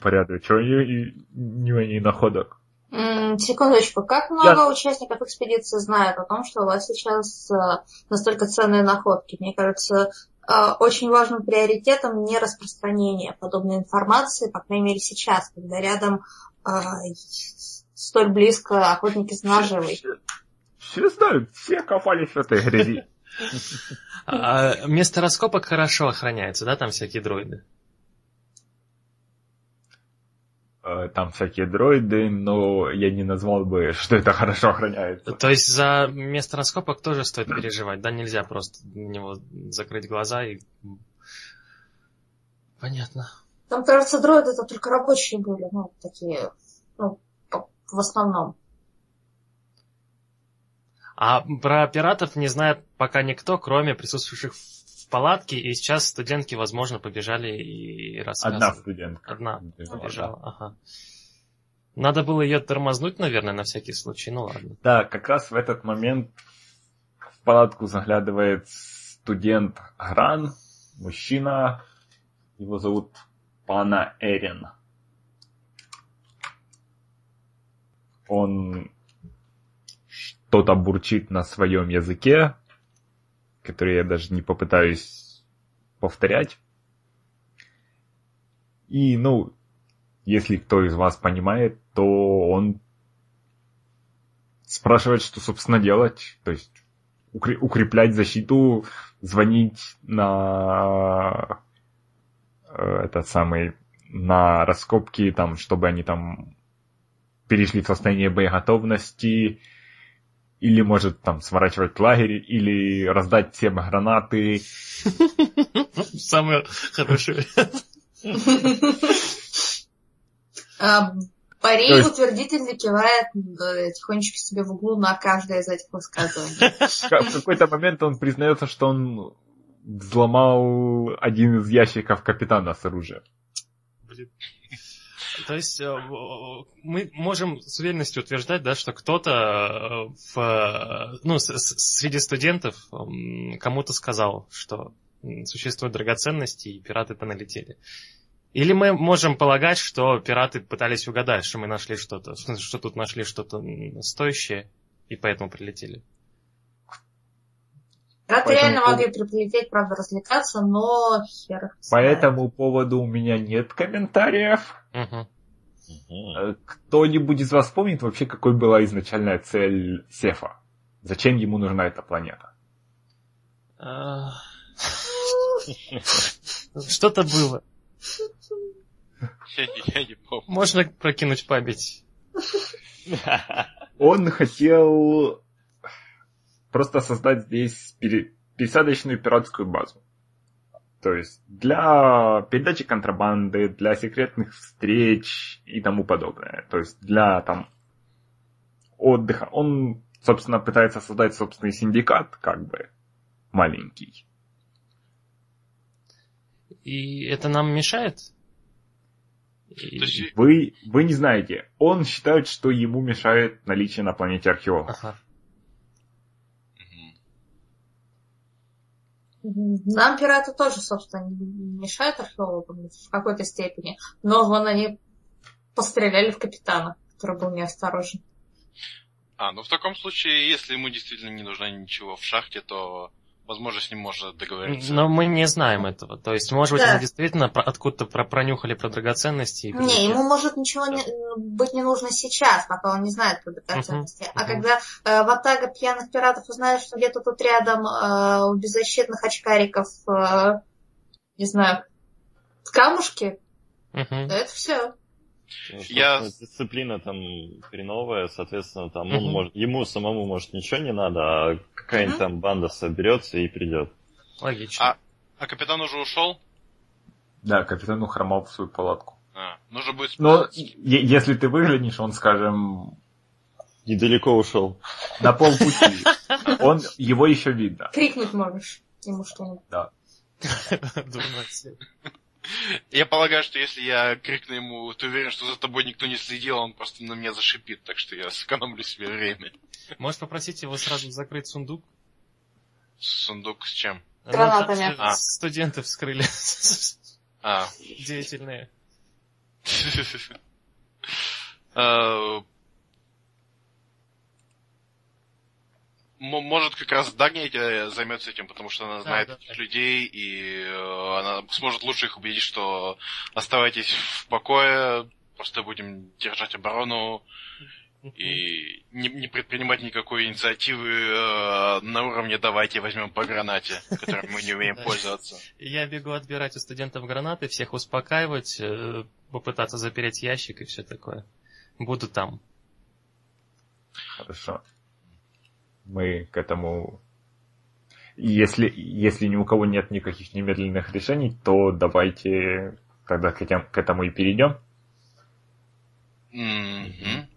порядочного и не находок. Секундочку, как много участников экспедиции знают о том, что у вас сейчас э, настолько ценные находки? Мне кажется, э, очень важным приоритетом не распространение подобной информации, по крайней мере сейчас, когда рядом столь близко охотники за наживой. Все, знают, все копались в этой грязи. А место раскопок хорошо охраняется, да, там всякие дроиды? Там всякие дроиды, но я не назвал бы, что это хорошо охраняется. То есть за место раскопок тоже стоит переживать, да, нельзя просто на него закрыть глаза и... Понятно. Там, кажется, дроиды это только рабочие были, ну, такие, ну, в основном. А про пиратов не знает пока никто, кроме присутствующих в палатке, и сейчас студентки, возможно, побежали и рассказывают. Одна студентка. Одна Бежала, побежала, ага. Надо было ее тормознуть, наверное, на всякий случай, ну ладно. Да, как раз в этот момент в палатку заглядывает студент Гран, мужчина, его зовут Пана Эрин. Он что-то бурчит на своем языке, который я даже не попытаюсь повторять. И, ну, если кто из вас понимает, то он спрашивает, что, собственно, делать. То есть укре- укреплять защиту, звонить на этот самый на раскопки, там, чтобы они там перешли в состояние боеготовности, или может там сворачивать лагерь, или раздать всем гранаты. Самое хорошее. А, Борей То есть- утвердительно кивает э, тихонечко себе в углу на каждое из этих высказываний. Ка- В какой-то момент он признается, что он взломал один из ящиков капитана с оружием. Блин. То есть э, в- мы можем с уверенностью утверждать, да, что кто-то э, в, э, ну, среди студентов м, кому-то сказал, что существуют драгоценности и пираты-то налетели. Или мы можем полагать, что пираты пытались угадать, что мы нашли что-то, что тут нашли что-то стоящее, и поэтому прилетели. Рад Поэтому реально могли прилететь, правда, развлекаться, но хер По этому поводу у меня нет комментариев. Э, Кто-нибудь из вас помнит вообще, какой была изначальная цель Сефа? Зачем ему нужна эта планета? А, Что-то было. Я, не- я не помню. Можно прокинуть память. Он хотел просто создать здесь пере- пересадочную пиратскую базу. То есть для передачи контрабанды, для секретных встреч и тому подобное. То есть для там отдыха. Он, собственно, пытается создать собственный синдикат, как бы. маленький. И это нам мешает? Вы, вы не знаете. Он считает, что ему мешает наличие на планете археологов. Ага. Нам пираты тоже, собственно, не мешают археологам в какой-то степени. Но вон они постреляли в капитана, который был неосторожен. А, ну в таком случае, если ему действительно не нужно ничего в шахте, то, возможно, с ним можно договориться. Но мы не знаем этого. То есть, может быть, Да. мы действительно про- откуда-то про- пронюхали про драгоценности. и Не, ему может ничего не- быть не нужно сейчас, пока он не знает про драгоценности. А мгм. когда э, ватага пьяных пиратов узнает, что где-то тут рядом э, у беззащитных очкариков, э, не знаю, камушки, Мгм. то это все. Ну, Я- Дисциплина там хреновая, соответственно, там он Мгм. может, ему самому может ничего не надо, а какая-нибудь Мгм. там банда соберется и придет. Логично. А, а капитан уже ушел? Да, капитан ухромал в свою палатку. А, нужно будет... Но е- если ты выглянешь, он, скажем, Недалеко ушел. на полпути. Он, его еще видно. Крикнуть можешь ему что-нибудь. Дурной след. Я полагаю, что если я крикну ему, ты уверен, что за тобой никто не следил, он просто на меня зашипит, так что я сэкономлю себе время. Можешь попросить его сразу закрыть сундук? Сундук с чем? Ну, Гранатами. там А. Студенты вскрыли. А, Деятельные. Э, м- Может, как раз Дагни э, займется этим, потому что она Да, знает да, этих да. людей, и э, она сможет лучше их убедить, что оставайтесь в покое, просто будем держать оборону и не, не предпринимать никакой инициативы э, на уровне «давайте возьмем по гранате», которой мы не умеем Да. пользоваться. Я бегу отбирать у студентов гранаты, всех успокаивать, э, попытаться запереть ящик и все такое. Буду там. Хорошо. Мы к этому... Если, если ни у кого нет никаких немедленных решений, то давайте тогда к, этим, к этому и перейдем. Мгм.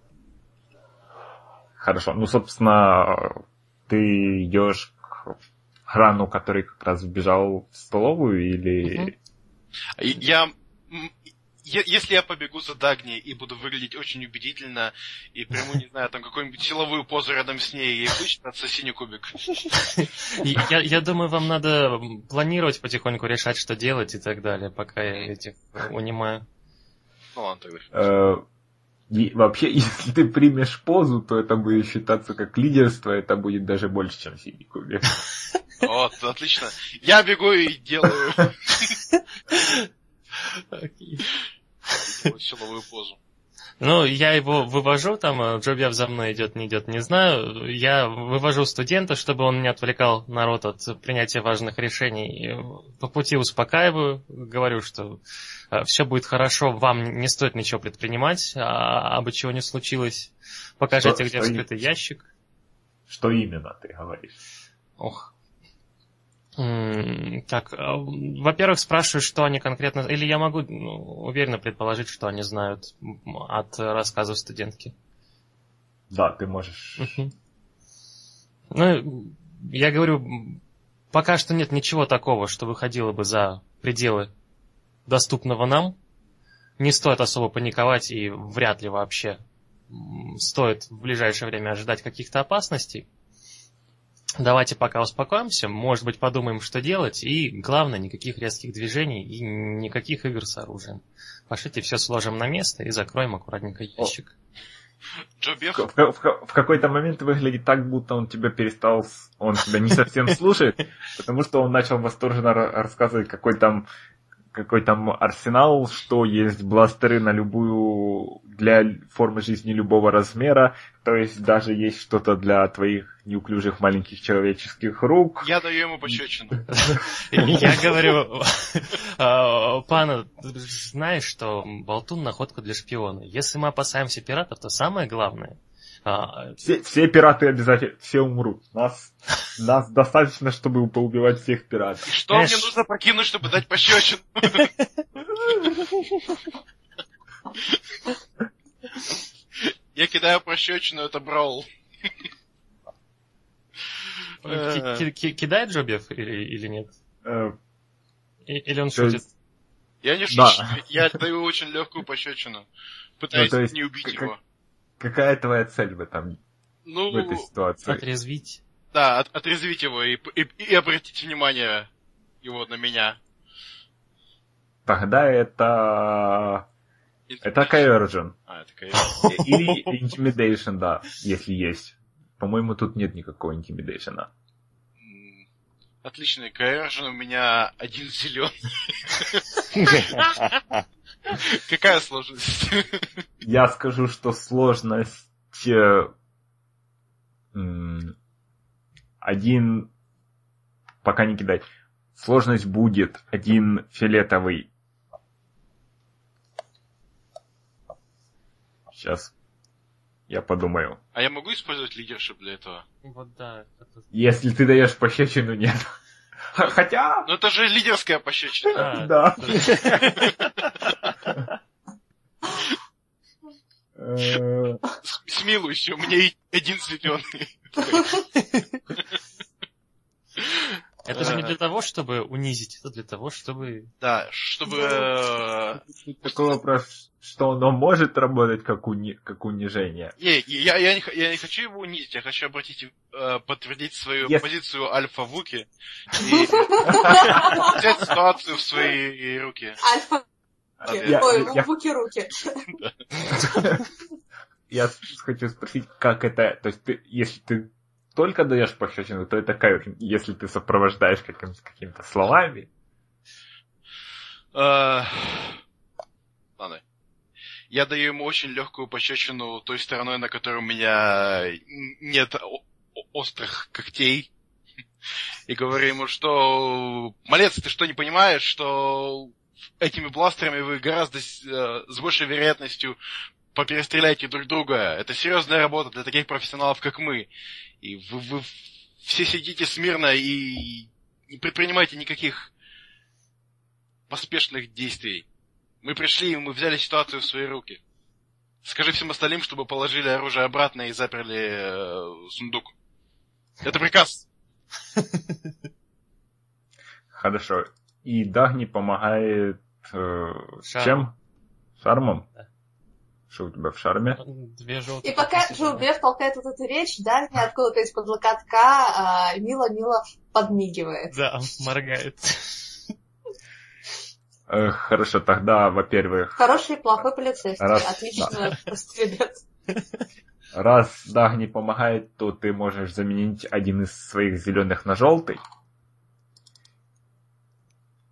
Хорошо. Ну, собственно, ты идешь к Храну, который как раз вбежал в столовую, или... И Я... Если я побегу за Дагни и буду выглядеть очень убедительно, и приму, не знаю, там какую-нибудь силовую позу рядом с ней, ей будет отсоси кубик. Я, я думаю, вам надо планировать потихоньку, решать, что делать и так далее, пока я этих унимаю. Ну ладно тогда. Э, и вообще, если ты примешь позу, то это будет считаться как лидерство, это будет даже больше, чем синий кубик. Вот, отлично. Я бегу и делаю силовую позу. Ну, я его вывожу, там, э, Джобьев за мной идет, не идет, не знаю. Я вывожу студента, чтобы он не отвлекал народ от принятия важных решений. И По пути успокаиваю, говорю, что все будет хорошо, вам не стоит ничего предпринимать, а, абы чего не случилось. Покажите, Что- где что вскрытый ящик. Что именно ты говоришь? Ох. Так, э, во-первых, спрашиваю, что они конкретно... Или я могу ну, уверенно предположить, что они знают от рассказов студентки. Да, ты можешь... Ну, я говорю, пока что нет ничего такого, что выходило бы за пределы доступного нам. Не стоит особо паниковать и вряд ли вообще стоит в ближайшее время ожидать каких-то опасностей. Давайте пока успокоимся, может быть, подумаем, что делать, и главное, никаких резких движений и никаких игр с оружием. Пошлите все сложим на место и закроем аккуратненько ящик. Джо Беф, В, в- в- какой-то момент выглядит так, будто он тебя перестал, он тебя не совсем слушает, потому что он начал восторженно ра- рассказывать, какой там какой там арсенал, что есть бластеры на любую, для формы жизни любого размера, то есть даже есть что-то для твоих неуклюжих маленьких человеческих рук. я даю ему пощечину. Я говорю, «А, пана, знаешь, что болтун находка для шпиона. Если мы опасаемся пиратов, то самое главное, а, Все, все пираты обязательно, все умрут. Нас, нас достаточно, чтобы поубивать всех пиратов. И что мне нужно покинуть, чтобы дать пощечину? Я кидаю пощечину, это ки- ки- ки- кидает Джобев или, или нет? Э, Или он То шутит? Я не Да. шучу, я даю очень легкую пощечину. Пытаюсь Ну, есть не убить как- его. Какая твоя цель в этом, Ну, в этой ситуации? Отрезвить. да, от- отрезвить его и, и, и обратить внимание его на меня. Тогда это... Это coercion. А, это кайф. Или intimidation, да, если есть. По-моему, тут нет никакого intimidation. Отличный coercion, у меня один зеленый. Какая сложность? Я скажу, что сложность... э, Один... Пока не кидать. Сложность будет один фиолетовый. Сейчас. Я подумаю. А я могу использовать лидершип для этого? Вот да. это- Если ты даешь пощечину, нет. Хотя... Ну это же лидерская пощечина. А, Да. Э, С- Смилуйся, у меня один зеленый. Это же не для того, чтобы унизить, это для того, чтобы... Да, чтобы... э, Такой вопрос, что оно может работать как, уни- как унижение. Не, я, я, не, я не хочу его унизить, я хочу обратить, э, подтвердить свою Yes. позицию альфа-вуки и взять ситуацию в свои руки. Альфа. Я- Ой, я- буки-руки. Я хочу спросить, как это... То есть, ты, если ты только даешь пощечину, то это кайф. Если ты сопровождаешь каким- какими-то словами, Э, Ладно. Я даю ему очень легкую пощечину той стороной, на которой у меня нет острых когтей. И говорю ему, что малец, ты что не понимаешь, что этими бластерами вы гораздо с, э, с большей вероятностью поперестреляете друг друга. Это серьезная работа для таких профессионалов, как мы. И вы, вы все сидите смирно и не предпринимайте никаких поспешных действий. Мы пришли, и мы взяли ситуацию в свои руки. Скажи всем остальным, чтобы положили оружие обратно и заперли э, сундук. Это приказ. хорошо. И Дагни помогает... э, с чем? Шармом? Да. Что у тебя в шарме? Две желтые. И пока Джубев толкает вот эту речь, Дальний откуда-то из-под локотка а, мило-мило подмигивает. Да, моргает. Э, хорошо, тогда, во-первых, Хороший и плохой полицейский. Раз, Отлично стрелец. раз Дагни помогает, то ты можешь заменить один из своих зеленых на желтый.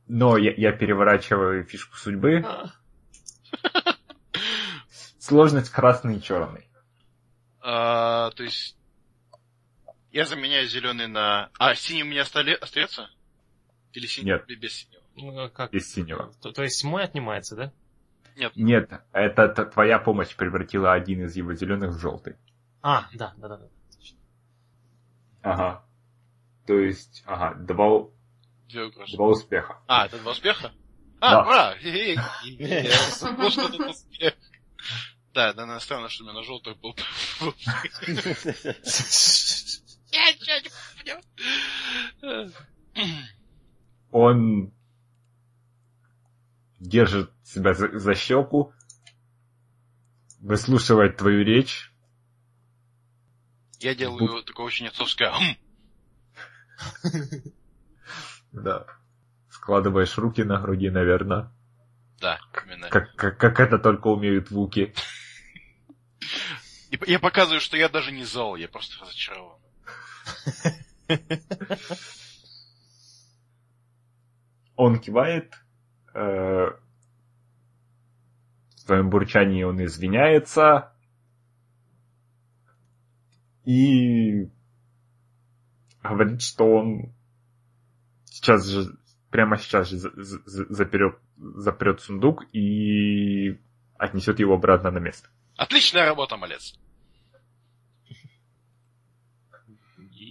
Но я, я переворачиваю фишку судьбы. Сложность красный и черный. А, то есть... Я заменяю зеленый на... А, синий у меня остали... остается? Или синий Нет. без синего? Ну, а как? Без синего. То, то есть мой отнимается, да? Нет, это т- твоя помощь превратила один из его зеленых в желтый. А, да, да, да. да. Ага. То есть, ага, два, два успеха. А, это два успеха? А, Да. ура! Что это успех. Да, да, странно, что у меня на желтых был. Я ничего не понял. Он держит себя за, за щеку, выслушивает твою речь. Я делаю такое очень отцовское «Хм». Да. Складываешь руки на груди, наверное. Да, именно. Как, как, как это только умеют вуки. П- я показываю, что я даже не зол, я просто разочарован. Он кивает. э, в своем бурчании он извиняется. И говорит, что он сейчас же, прямо сейчас же за- за- заперет, запрет сундук и отнесет его обратно на место. Отличная работа, малец.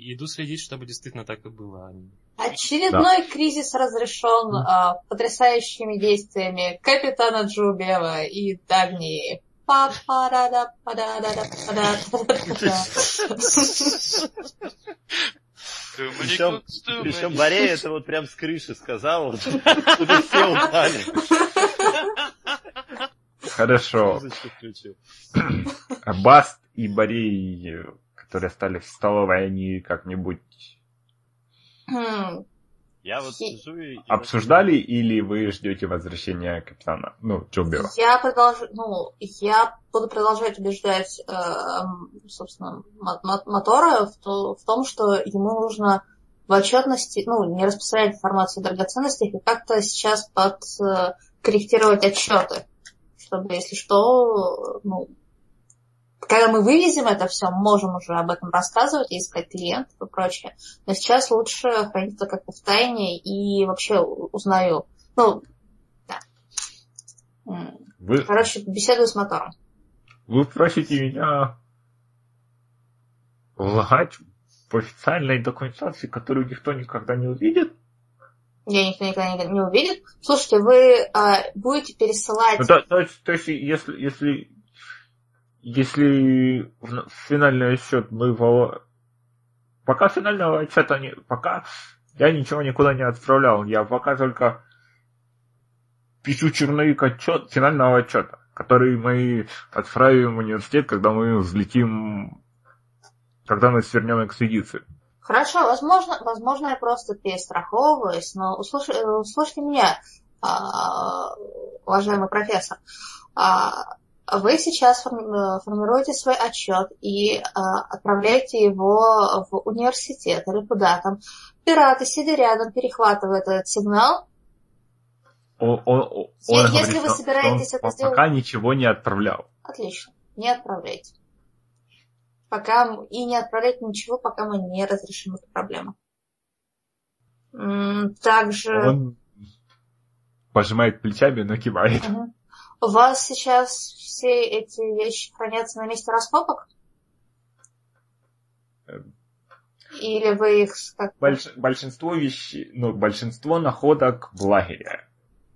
Иду следить, чтобы действительно так и было. Очередной кризис разрешен а, потрясающими действиями капитана Джубева и Дагни. Па-па-да-да-па-да-да-да-па-да-да-да-да. Причем, причем Борей это вот прям с крыши сказал, вот, чтобы все упали. Хорошо. Баст и Борей, которые стали в столовой, они как-нибудь Хм, Я вот сижу и... обсуждали или вы ждете возвращения капитана, ну, Джобио? Я продолжу, ну, я буду продолжать убеждать, э, собственно, мо- мо- Мотора в, то- в том, что ему нужно в отчетности, ну, не распространять информацию о драгоценностях и как-то сейчас подкорректировать отчеты, чтобы, если что, ну, когда мы вывезем это все, можем уже об этом рассказывать и искать клиентов и прочее. Но сейчас лучше хранить это как-то в тайне и вообще узнаю. Ну, да. Вы, Короче, беседую с мотором. вы просите меня влагать в официальной документации, которую никто никогда не увидит? Я никто никогда не, не увидит. Слушайте, вы а, будете пересылать... Ну, то, то есть, то есть, если, если, если в, финальный отчет мы его... Пока финального отчета не... Пока я ничего никуда не отправлял. Я пока только пишу черновик отчет, финального отчета, который мы отправим в университет, когда мы взлетим... Когда мы свернем экспедицию. Хорошо, возможно, возможно, я просто перестраховываюсь, но услыш- э, услышьте меня, а, уважаемый профессор. А, Вы сейчас э, формируете свой отчет и а, отправляете его в университет или куда там. Пираты, сидя рядом, перехватывают этот сигнал. Он, он- он Е- говорит, если вы собираетесь что он это сделать- Пока ничего не отправлял. Отлично, не отправляйте. Пока и не отправляйте ничего, пока мы не разрешим эту проблему. Также... Он пожимает плечами, но кивает. Мгм. У вас сейчас все эти вещи хранятся на месте раскопок? Или вы их Больш- большинство вещей, ну, большинство находок в лагере.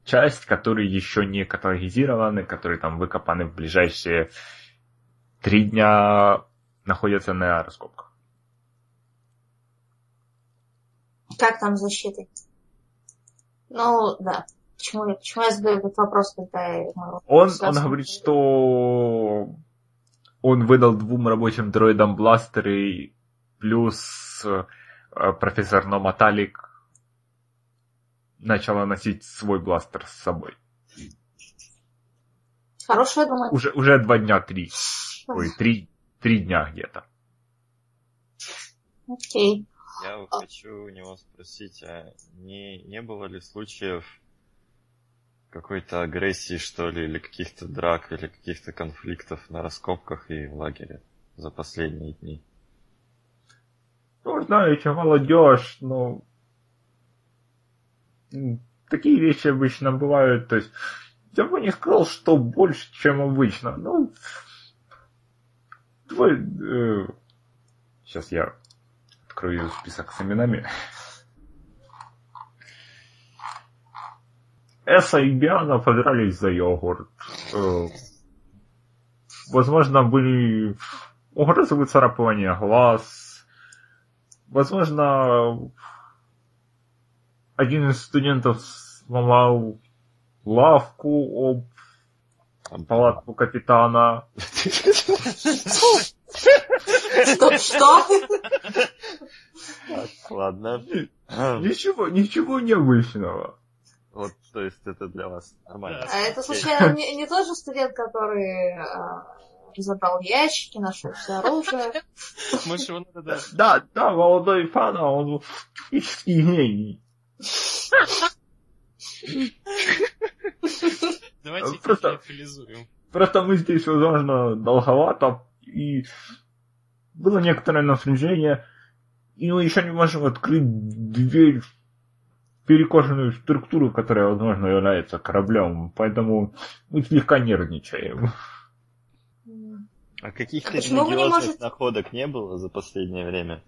Часть, которые еще не каталогизированы, которые там выкопаны в ближайшие три дня, находятся на раскопках. как там с защитой? Ну, да. Почему, я- почему я задаю этот вопрос, когда я могу Он, он говорит, что он выдал двум рабочим дроидам бластеры, плюс э, профессор Номаталик начала носить свой бластер с собой. Хорошая, думаю. Уже, уже два дня, три. Ой, три, три дня где-то. Окей. Я вот хочу у него спросить, а не, не было ли случаев какой-то агрессии, что ли, или каких-то драк, или каких-то конфликтов на раскопках и в лагере за последние дни? Ну, знаете, молодежь, ну... м, Такие вещи обычно бывают, то есть... Я бы не сказал, что больше, чем обычно. Ну... Твой... сейчас я открою список с именами. Эса и Биана подрались за йогурт. Э, Возможно, были угрозы выцарапывания глаз. Возможно, один из студентов сломал лавку об палатку капитана. Что? Что? Так, ладно. Ничего, ничего необычного. Вот, то есть это для вас нормально. А это, случайно, не, не тот же студент, который а, разобрал ящики, нашел все оружие? Может, его надо, да. Да, да, молодой фана, он физический гений. Давайте Просто-. Просто мы здесь, возможно, долговато, и было некоторое напряжение, и мы еще не можем открыть дверь в перекошенную структуру, которая, возможно, является кораблем, поэтому мы слегка нервничаем. А каких-то не религиозных можете- находок не было за последнее время?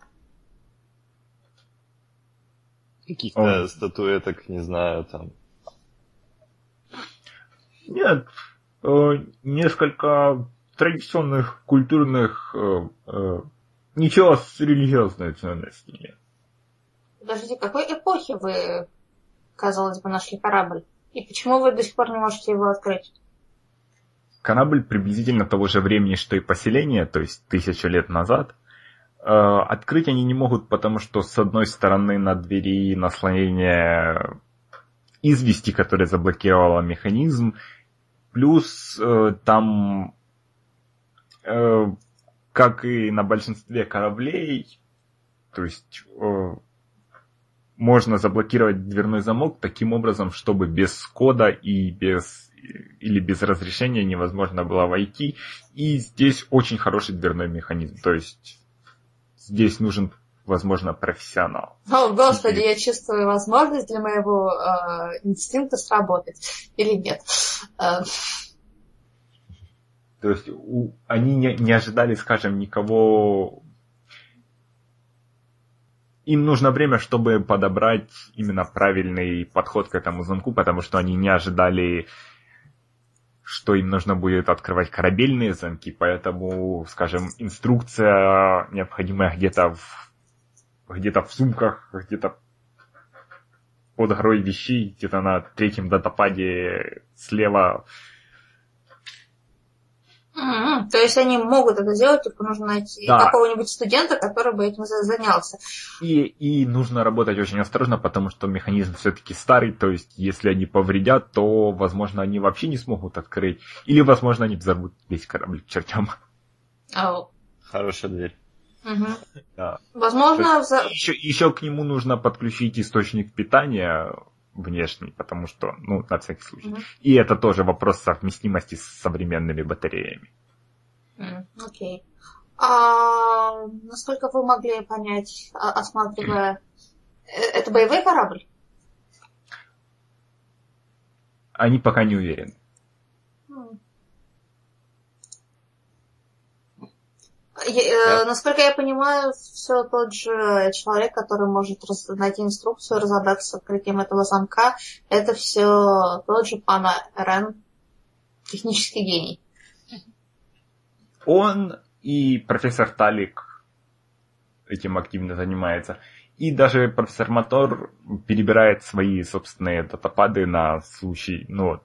Каких-то статуэток, не знаю, там. Нет, э, несколько традиционных, культурных, э, э, ничего с религиозной ценностью нет. Подождите, какой эпохи вы, казалось бы, нашли корабль? И почему вы до сих пор не можете его открыть? Корабль приблизительно того же времени, что и поселение, то есть тысячу лет назад. Э, открыть они не могут, потому что с одной стороны на двери наслоение извести, которое заблокировало механизм, плюс э, там, э, как и на большинстве кораблей, то есть э, можно заблокировать дверной замок таким образом, чтобы без кода и без или без разрешения невозможно было войти. И здесь очень хороший дверной механизм. То есть здесь нужен, возможно, профессионал. О, господи, я чувствую возможность для моего э, инстинкта сработать. Или нет. Э, То есть у, они не, не ожидали, скажем, никого им нужно время, чтобы подобрать именно правильный подход к этому замку, потому что они не ожидали, что им нужно будет открывать корабельные замки, поэтому, скажем, инструкция необходимая где-то в, где-то в сумках, где-то под горой вещей, где-то на третьем датападе слева м-м, То есть они могут это сделать, только нужно найти Да. какого-нибудь студента, который бы этим за- занялся. И, и нужно работать очень осторожно, потому что механизм все-таки старый, то есть если они повредят, то, возможно, они вообще не смогут открыть. Или, возможно, они взорвут весь корабль к чертям. Ау. Хорошая дверь. Мгм. Да. Возможно, за- Еще, еще к нему нужно подключить источник питания внешний, потому что, ну, на всякий случай. Мгм. И это тоже вопрос совместимости с современными батареями. Окей. А насколько вы могли понять, а- осматривая... э, Это боевой корабль? Они пока не уверены. М. Я- э, Насколько я понимаю, все тот же человек, который может найти инструкцию, разобраться с открытием этого замка, это все тот же пан Рен, технический гений. Он и профессор Талик этим активно занимается. И даже профессор Мотор перебирает свои собственные датапады на случай, ну вот.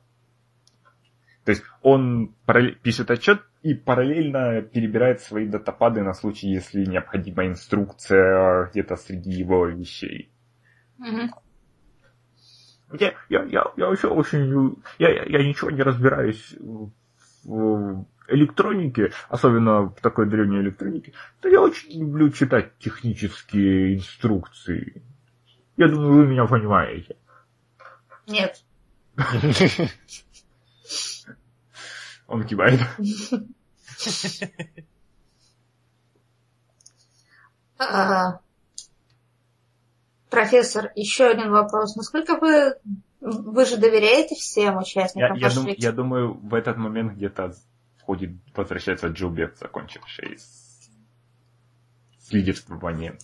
То есть он пишет отчет и параллельно перебирает свои датапады на случай, если необходима инструкция где-то среди его вещей. Мгм. Я, я, я, я вообще очень... Я, я, я ничего не разбираюсь в, в электронике, особенно в такой древней электронике. Но я очень люблю читать технические инструкции. Я думаю, вы меня понимаете. Нет. Он кивает. А, Профессор, еще один вопрос. Насколько вы... Вы же доверяете всем Я, участникам я, вашей дум- я думаю, в этот момент где-то входит, возвращается Джилберт, закончивший с лидерствованием.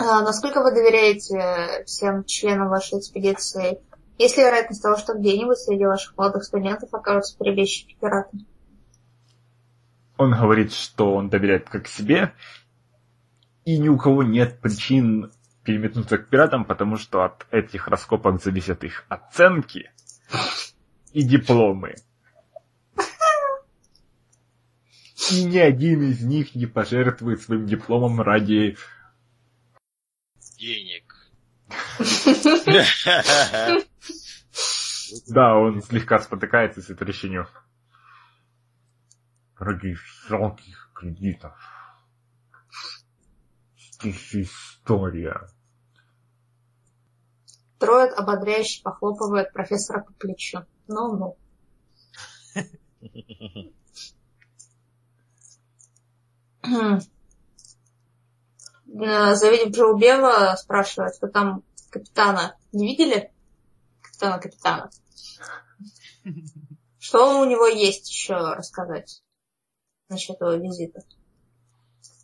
А, насколько вы доверяете всем членам вашей экспедиции? Есть ли вероятность того, что где-нибудь среди ваших молодых студентов окажутся перебежчики пираты? Он говорит, что он доверяет как себе, и ни у кого нет причин переметнуться к пиратам, потому что от этих раскопок зависят их оценки и дипломы. И ни один из них не пожертвует своим дипломом ради... Денег. Да, он слегка спотыкается с этой речью. Ради жалких кредитов. Здесь история. Троид ободряюще похлопывает профессора по плечу. Ну-ну. Э, Завидев Джоубева, спрашивает, вы там капитана не видели? Капитана-капитана. Что у него есть еще рассказать насчет этого визита?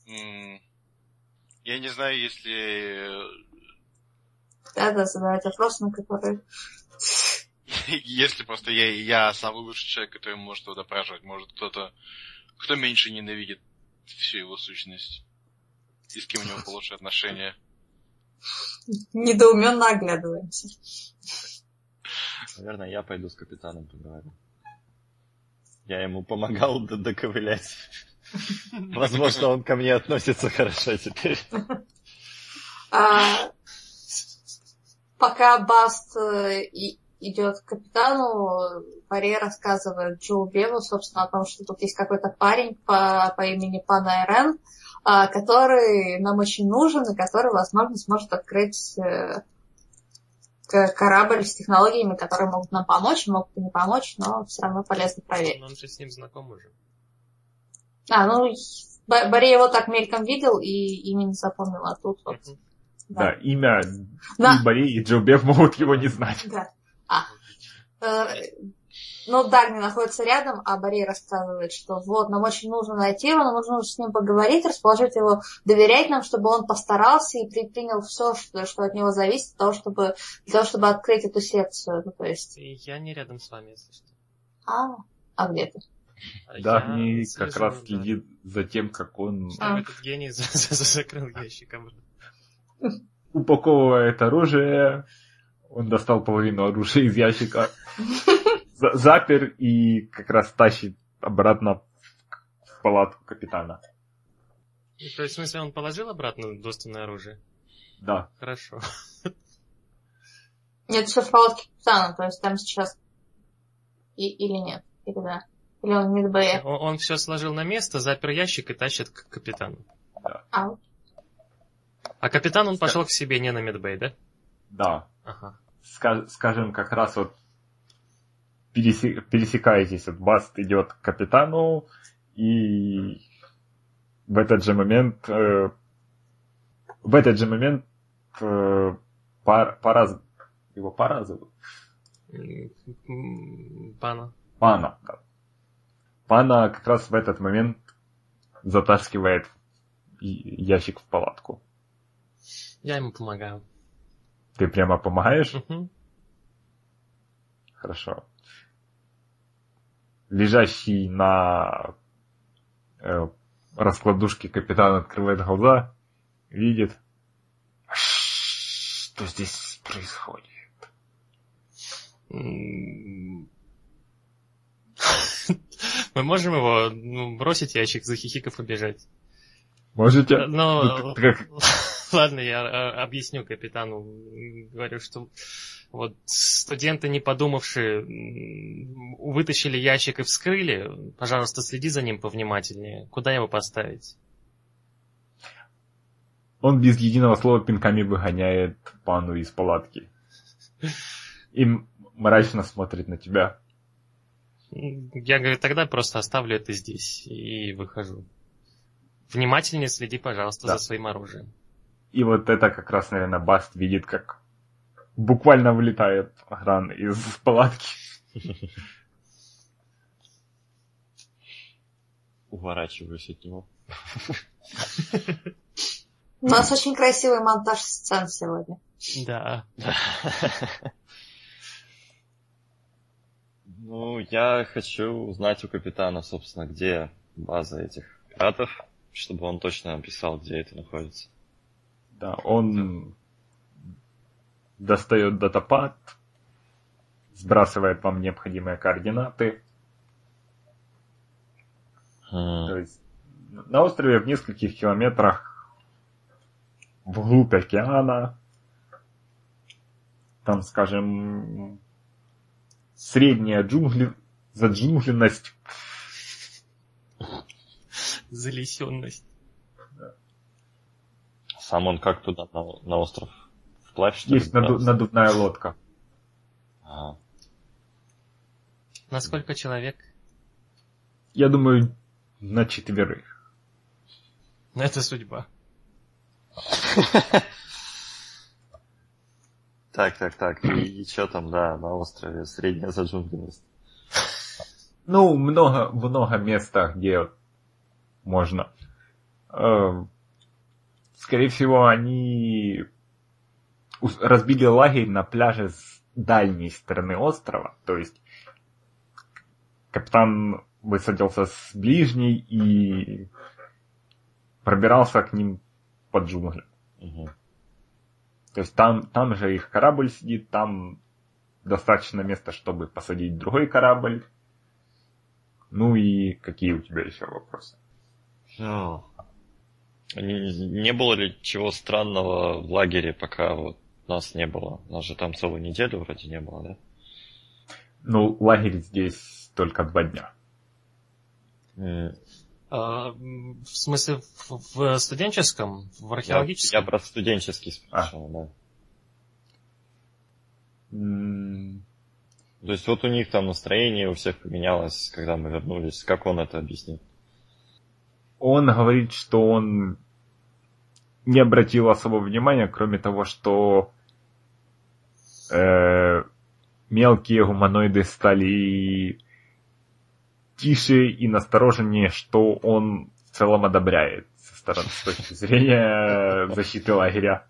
Я не знаю, если... Да-да, задавать вопросы, на которые... Если просто я, я самый лучший человек, который может его допрашивать. Может кто-то, кто меньше ненавидит всю его сущность. И с кем у него получше отношения. Недоуменно оглядываемся. Наверное, я пойду с капитаном поговорю. Я ему помогал доковылять. Возможно, он ко мне относится хорошо теперь. А, пока Баст э, идет к капитану, Паре рассказывает Джоу Беву, собственно, о том, что тут есть какой-то парень по, по имени Пана Эрен, а, который нам очень нужен и который, возможно, сможет открыть э, корабль с технологиями, которые могут нам помочь, могут и не помочь, но все равно полезно проверить. Он же с ним знаком уже. А, ну, Барри его так мельком видел и имя не запомнил, а тут вот. Uh-huh. Да. да, имя да. и Барри, и Джоубев могут его не знать. Да. А. Э, ну, Дагни находится рядом, а Барри рассказывает, что вот, нам очень нужно найти его, нам нужно с ним поговорить, расположить его, доверять нам, чтобы он постарался и предпринял все, что, что от него зависит, для того, чтобы, для того, чтобы открыть эту секцию. Ну, то есть... Я не рядом с вами, если что. А, а где ты? Дагни как раз да. следит за тем, как он... А. Этот гений закрыл ящиком. Упаковывает оружие, он достал половину оружия из ящика, запер и как раз тащит обратно в палатку капитана. То есть, в смысле, он положил обратно двуственное оружие? Да. Хорошо. Нет, все в палатке капитана, то есть там сейчас... И, или нет? Или да? Или он в медбэе? Он, он все сложил на место, запер ящик и тащит к капитану. Да. А, а капитан он пошел к себе не на медбэй, да? Да. Ага. Ска- скажем, как раз вот пересекаетесь, вот Баст идет к капитану, и в этот же момент э, в этот же момент э, пар, пара, его пара зовут? Пана. Пана, да. Пана как раз в этот момент затаскивает ящик в палатку. Я ему помогаю. Ты прямо помогаешь? Угу. Хорошо. Лежащий на э, раскладушке капитан открывает глаза, видит, что здесь происходит. Мы можем его ну, бросить ящик, захихиков убежать. Можете? Но... Ну, как... Ладно, я а, объясню капитану. Говорю, что вот студенты, не подумавшие, вытащили ящик и вскрыли. Пожалуйста, следи за ним повнимательнее. Куда его поставить? Он без единого слова пинками выгоняет пану из палатки. И мрачно смотрит на тебя. Я говорю, тогда просто оставлю это здесь и выхожу. Внимательнее следи, пожалуйста, да. за своим оружием. И вот это как раз, наверное, Баст видит, как буквально вылетает охрана из палатки. Уворачиваюсь от него. У нас очень красивый монтаж сцен сегодня. Да. Ну, я хочу узнать у капитана, собственно, где база этих пиратов, чтобы он точно написал, где это находится. Да, он достает датапад, сбрасывает вам необходимые координаты. То есть на острове в нескольких километрах вглубь океана, там, скажем, средняя джунгли, заджунгленность. Залесенность. Сам он как туда, на, на остров? Вплавь, что Есть наду, надувная лодка. Ага. На сколько человек? Я думаю, на четверых. Ну, это судьба. Так, так, так. И, и что там, да, на острове средняя заджунгленность? Ну, много, много места, где можно. Э, скорее всего, они разбили лагерь на пляже с дальней стороны острова. То есть капитан высадился с ближней и пробирался к ним под джунглям. Мгм. То есть там, там же их корабль сидит, там достаточно места, чтобы посадить другой корабль. Ну и какие у тебя еще вопросы? Не, было ли чего странного в лагере, пока вот нас не было? Нас же там целую неделю вроде не было, да? Ну, лагерь здесь только два дня. А, в смысле, в, в студенческом, в Я, археологическом? я про студенческий спрашивал, да. М, То есть вот у них там настроение у всех поменялось, когда мы вернулись. Как он это объяснит? Он говорит, что он не обратил особого внимания, кроме того, что э, мелкие гуманоиды стали тише и настороженнее, что он в целом одобряет со стороны с точки зрения защиты лагеря.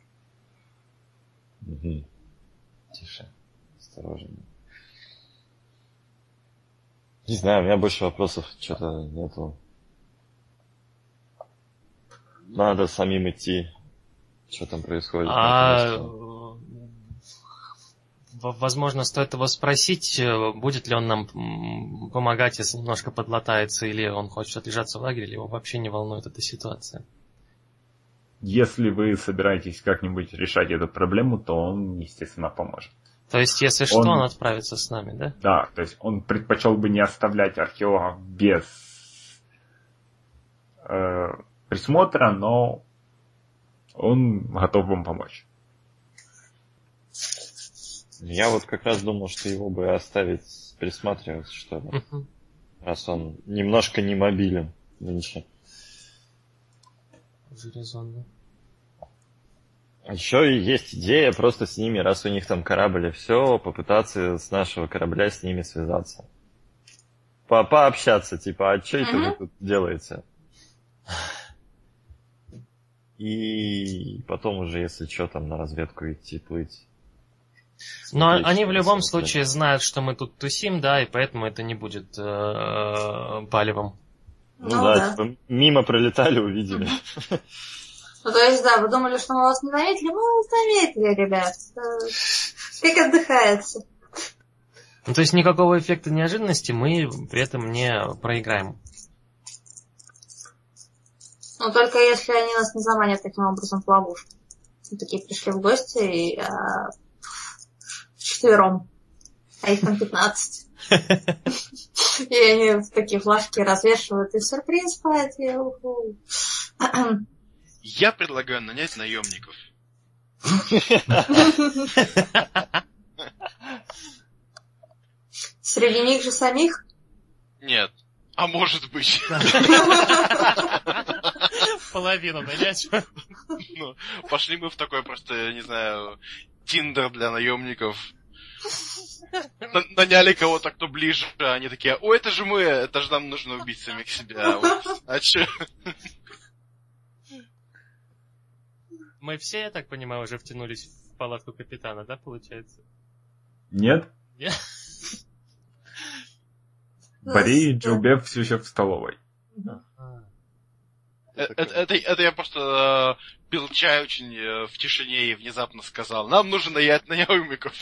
Мгм. Тише. Осторожнее. Не знаю, у меня больше вопросов что-то нету. Надо самим идти. Что там происходит? А, возможно, стоит его спросить, э, будет ли он нам помогать, если немножко подлатается, или он хочет отлежаться в лагере, или его вообще не волнует эта ситуация. Если вы собираетесь как-нибудь решать эту проблему, то он, естественно, поможет. То есть, если что, Он- он отправится с нами, да? Да, то есть он предпочел бы не оставлять археологов без э, присмотра, но он готов вам помочь. Я вот как раз думал, что его бы оставить присматривать, что ли. Мгм. Раз он немножко не мобилен нынче. Резонно. Еще и есть идея просто с ними, раз у них там корабль и все, попытаться с нашего корабля с ними связаться. По пообщаться, типа, а что это вы Мгм. тут делаете? И потом уже, если что, там на разведку идти, плыть. Но Смотреть, они в любом происходит. случае знают, что мы тут тусим, да, и поэтому это не будет э, палевом. Ну, Ну да, да. типа, мимо пролетали, увидели. Ну, то есть, да, вы думали, что мы вас не заметили? Мы вас заметили, ребят. Э, Как отдыхается. Ну, то есть никакого эффекта неожиданности мы при этом не проиграем. Ну, только если они нас не заманят таким образом в ловушку. Мы такие пришли в гости и а, вчетвером. А их там 15. И они такие флажки развешивают. И сюрприз уху. Я предлагаю нанять наемников. Среди них же самих? Нет. А может быть. Половину нанять. Ну, пошли мы в такой просто, я не знаю, тиндер для наемников. На- Наняли кого-то, кто ближе, а они такие, о, это же мы, это же нам нужно убить самих себя. Вот. А чё? Мы все, я так понимаю, уже втянулись в палатку капитана, да, получается? Нет? Нет? Бори и Джубев все еще в столовой. Ага. Это, это- это я просто э, пил чай очень э, в тишине и внезапно сказал, нам нужно нанять наемников.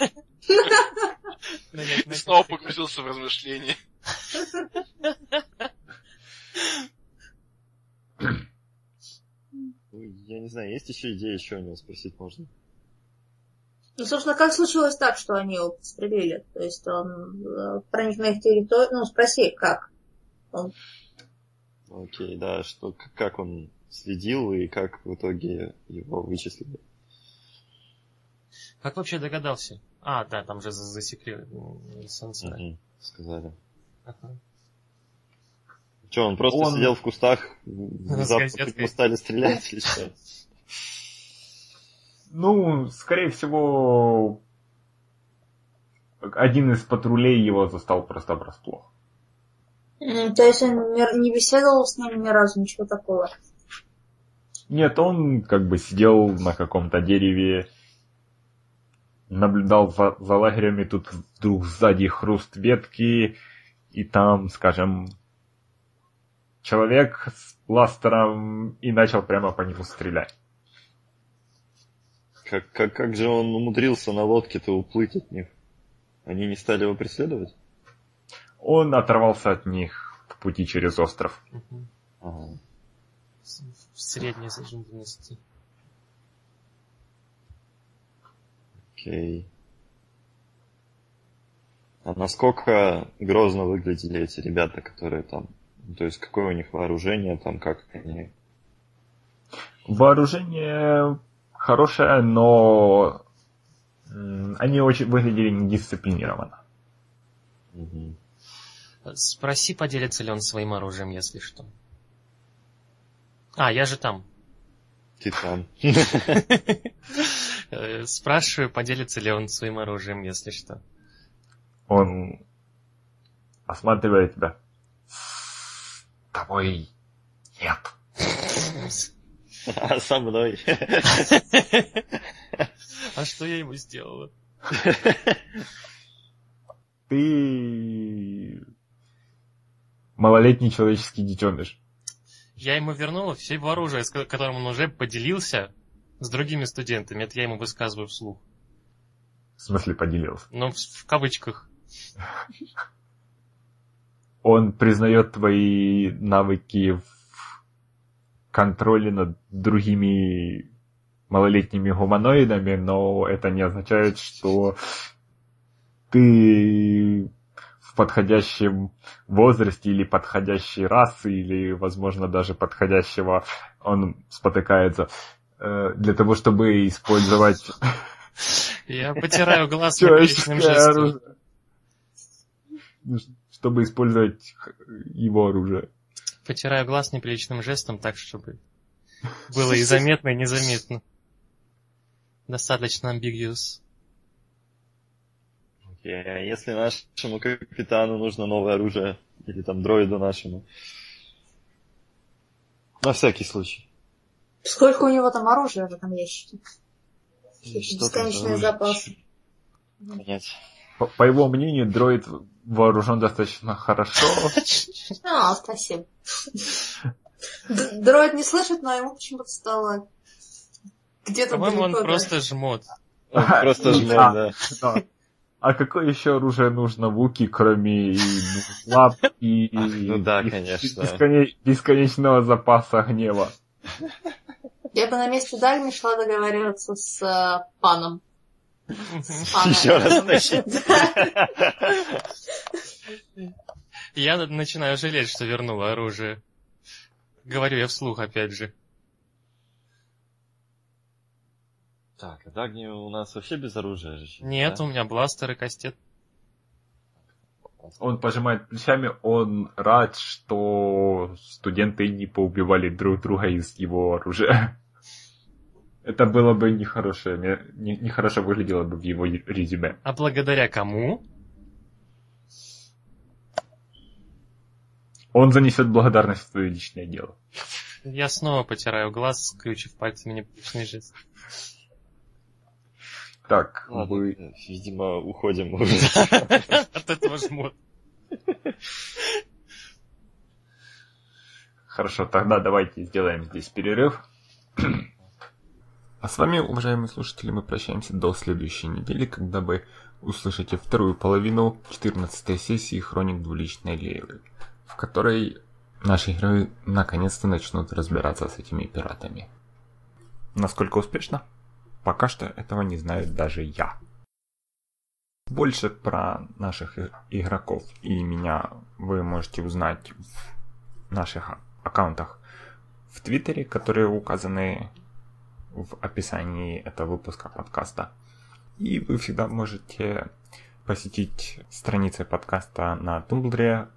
И снова погрузился в размышления. Я не знаю, есть еще идеи, еще у него спросить можно? Ну, собственно, как случилось так, что они его подстрелили? То есть он э, проник на их территорию. Ну, спроси, как? Он Окей, да, что, как он следил и как в итоге его вычислили. Как вообще догадался? А, да, там же за- засекли сенсора. Мгм, сказали. Ага. Че, он просто Он- сидел в кустах, внезапно мы стали стрелять или что? Ну, скорее всего, один из патрулей его застал просто врасплох. То есть он не беседовал с ними ни разу, ничего такого. Нет, он как бы сидел на каком-то дереве, наблюдал за, за лагерем, и тут вдруг сзади хруст ветки, и там, скажем, человек с бластером и начал прямо по нему стрелять. Как, как, как же он умудрился на лодке-то уплыть от них? Они не стали его преследовать? Он оторвался от них в пути через остров. Ага. С- В средней зажимности. Окей. А насколько грозно выглядели эти ребята, которые там... ну, То есть какое у них вооружение, там как они... Вооружение хорошее, но они очень выглядели недисциплинированно. Мгм. Спроси, поделится ли он своим оружием, если что. А, я же там. Ты там. Э, Спрашиваю, поделится ли он своим оружием, если что. Он осматривает тебя. Тобой нет. А со мной. А что я ему сделала? Ты малолетний человеческий детеныш. Я ему вернула все его оружие, с ко- которым он уже поделился с другими студентами. Это я ему высказываю вслух. В смысле поделился. Но в, в кавычках. Он признает твои навыки в контроле над другими малолетними гуманоидами, но это не означает, что ты в подходящем возрасте или подходящей расы, или, возможно, даже подходящего, он спотыкается, э, для того, чтобы использовать Я потираю глаз неприличным жестом. Ну, Чтобы использовать его оружие. Потираю глаз неприличным жестом, так, чтобы было и заметно, и незаметно. Достаточно ambiguous. А если нашему капитану нужно новое оружие, или там дроиду нашему? На всякий случай. Сколько у него там оружия в этом ящике? И Эти что там за бесконечные оружие? запасы. Понять. По, по его мнению, дроид вооружен достаточно хорошо. А, спасибо. Дроид не слышит, но ему почему-то стало где-то По-моему, он просто жмот. Он просто жмет, да. А какое еще оружие нужно Вуки, кроме и, ну, лап и, Ну да, и конечно. бесконе- бесконечного запаса гнева? Я бы на месте Дальми шла договариваться с э, паном. С паном. Еще раз Да. Я начинаю жалеть, что вернула оружие. Говорю я вслух, опять же. Так, а Дагни у нас вообще без оружия же. Нет, да? у меня бластер и кастет. Он пожимает плечами, он рад, что студенты не поубивали друг друга из его оружия. Это было бы нехорошее, не- нехорошо выглядело бы в его резюме. А благодаря кому? Он занесет благодарность в твое личное дело. Я снова потираю глаз, скрючив пальцами неприличный жест. Так, Ладно, э, видимо, уходим уже. От этого жмот. Хорошо, тогда давайте сделаем здесь перерыв. А с вами, уважаемые слушатели, мы прощаемся до следующей недели, когда вы услышите вторую половину 14 сессии Хроник двуличной Лейлы, в которой наши герои наконец-то начнут разбираться с этими пиратами. Насколько успешно? Пока что этого не знаю даже я. Больше про наших игроков и меня вы можете узнать в наших аккаунтах в Твиттере, которые указаны в описании этого выпуска подкаста. И вы всегда можете посетить страницы подкаста на Tumblr,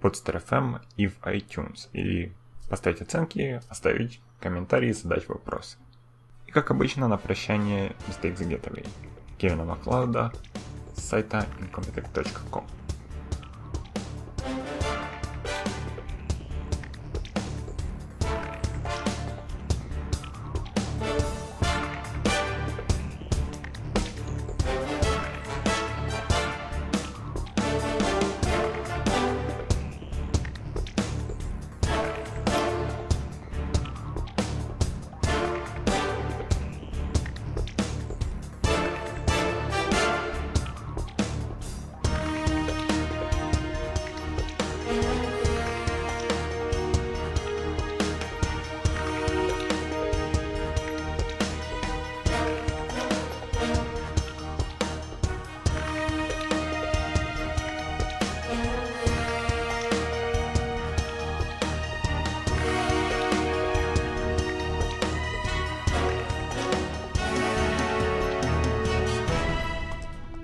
Podster.fm и в iTunes. И поставить оценки, оставить комментарии, задать вопросы. И как обычно на прощание Mistakes Getaway Кевина Маклауда с сайта incompetech.com.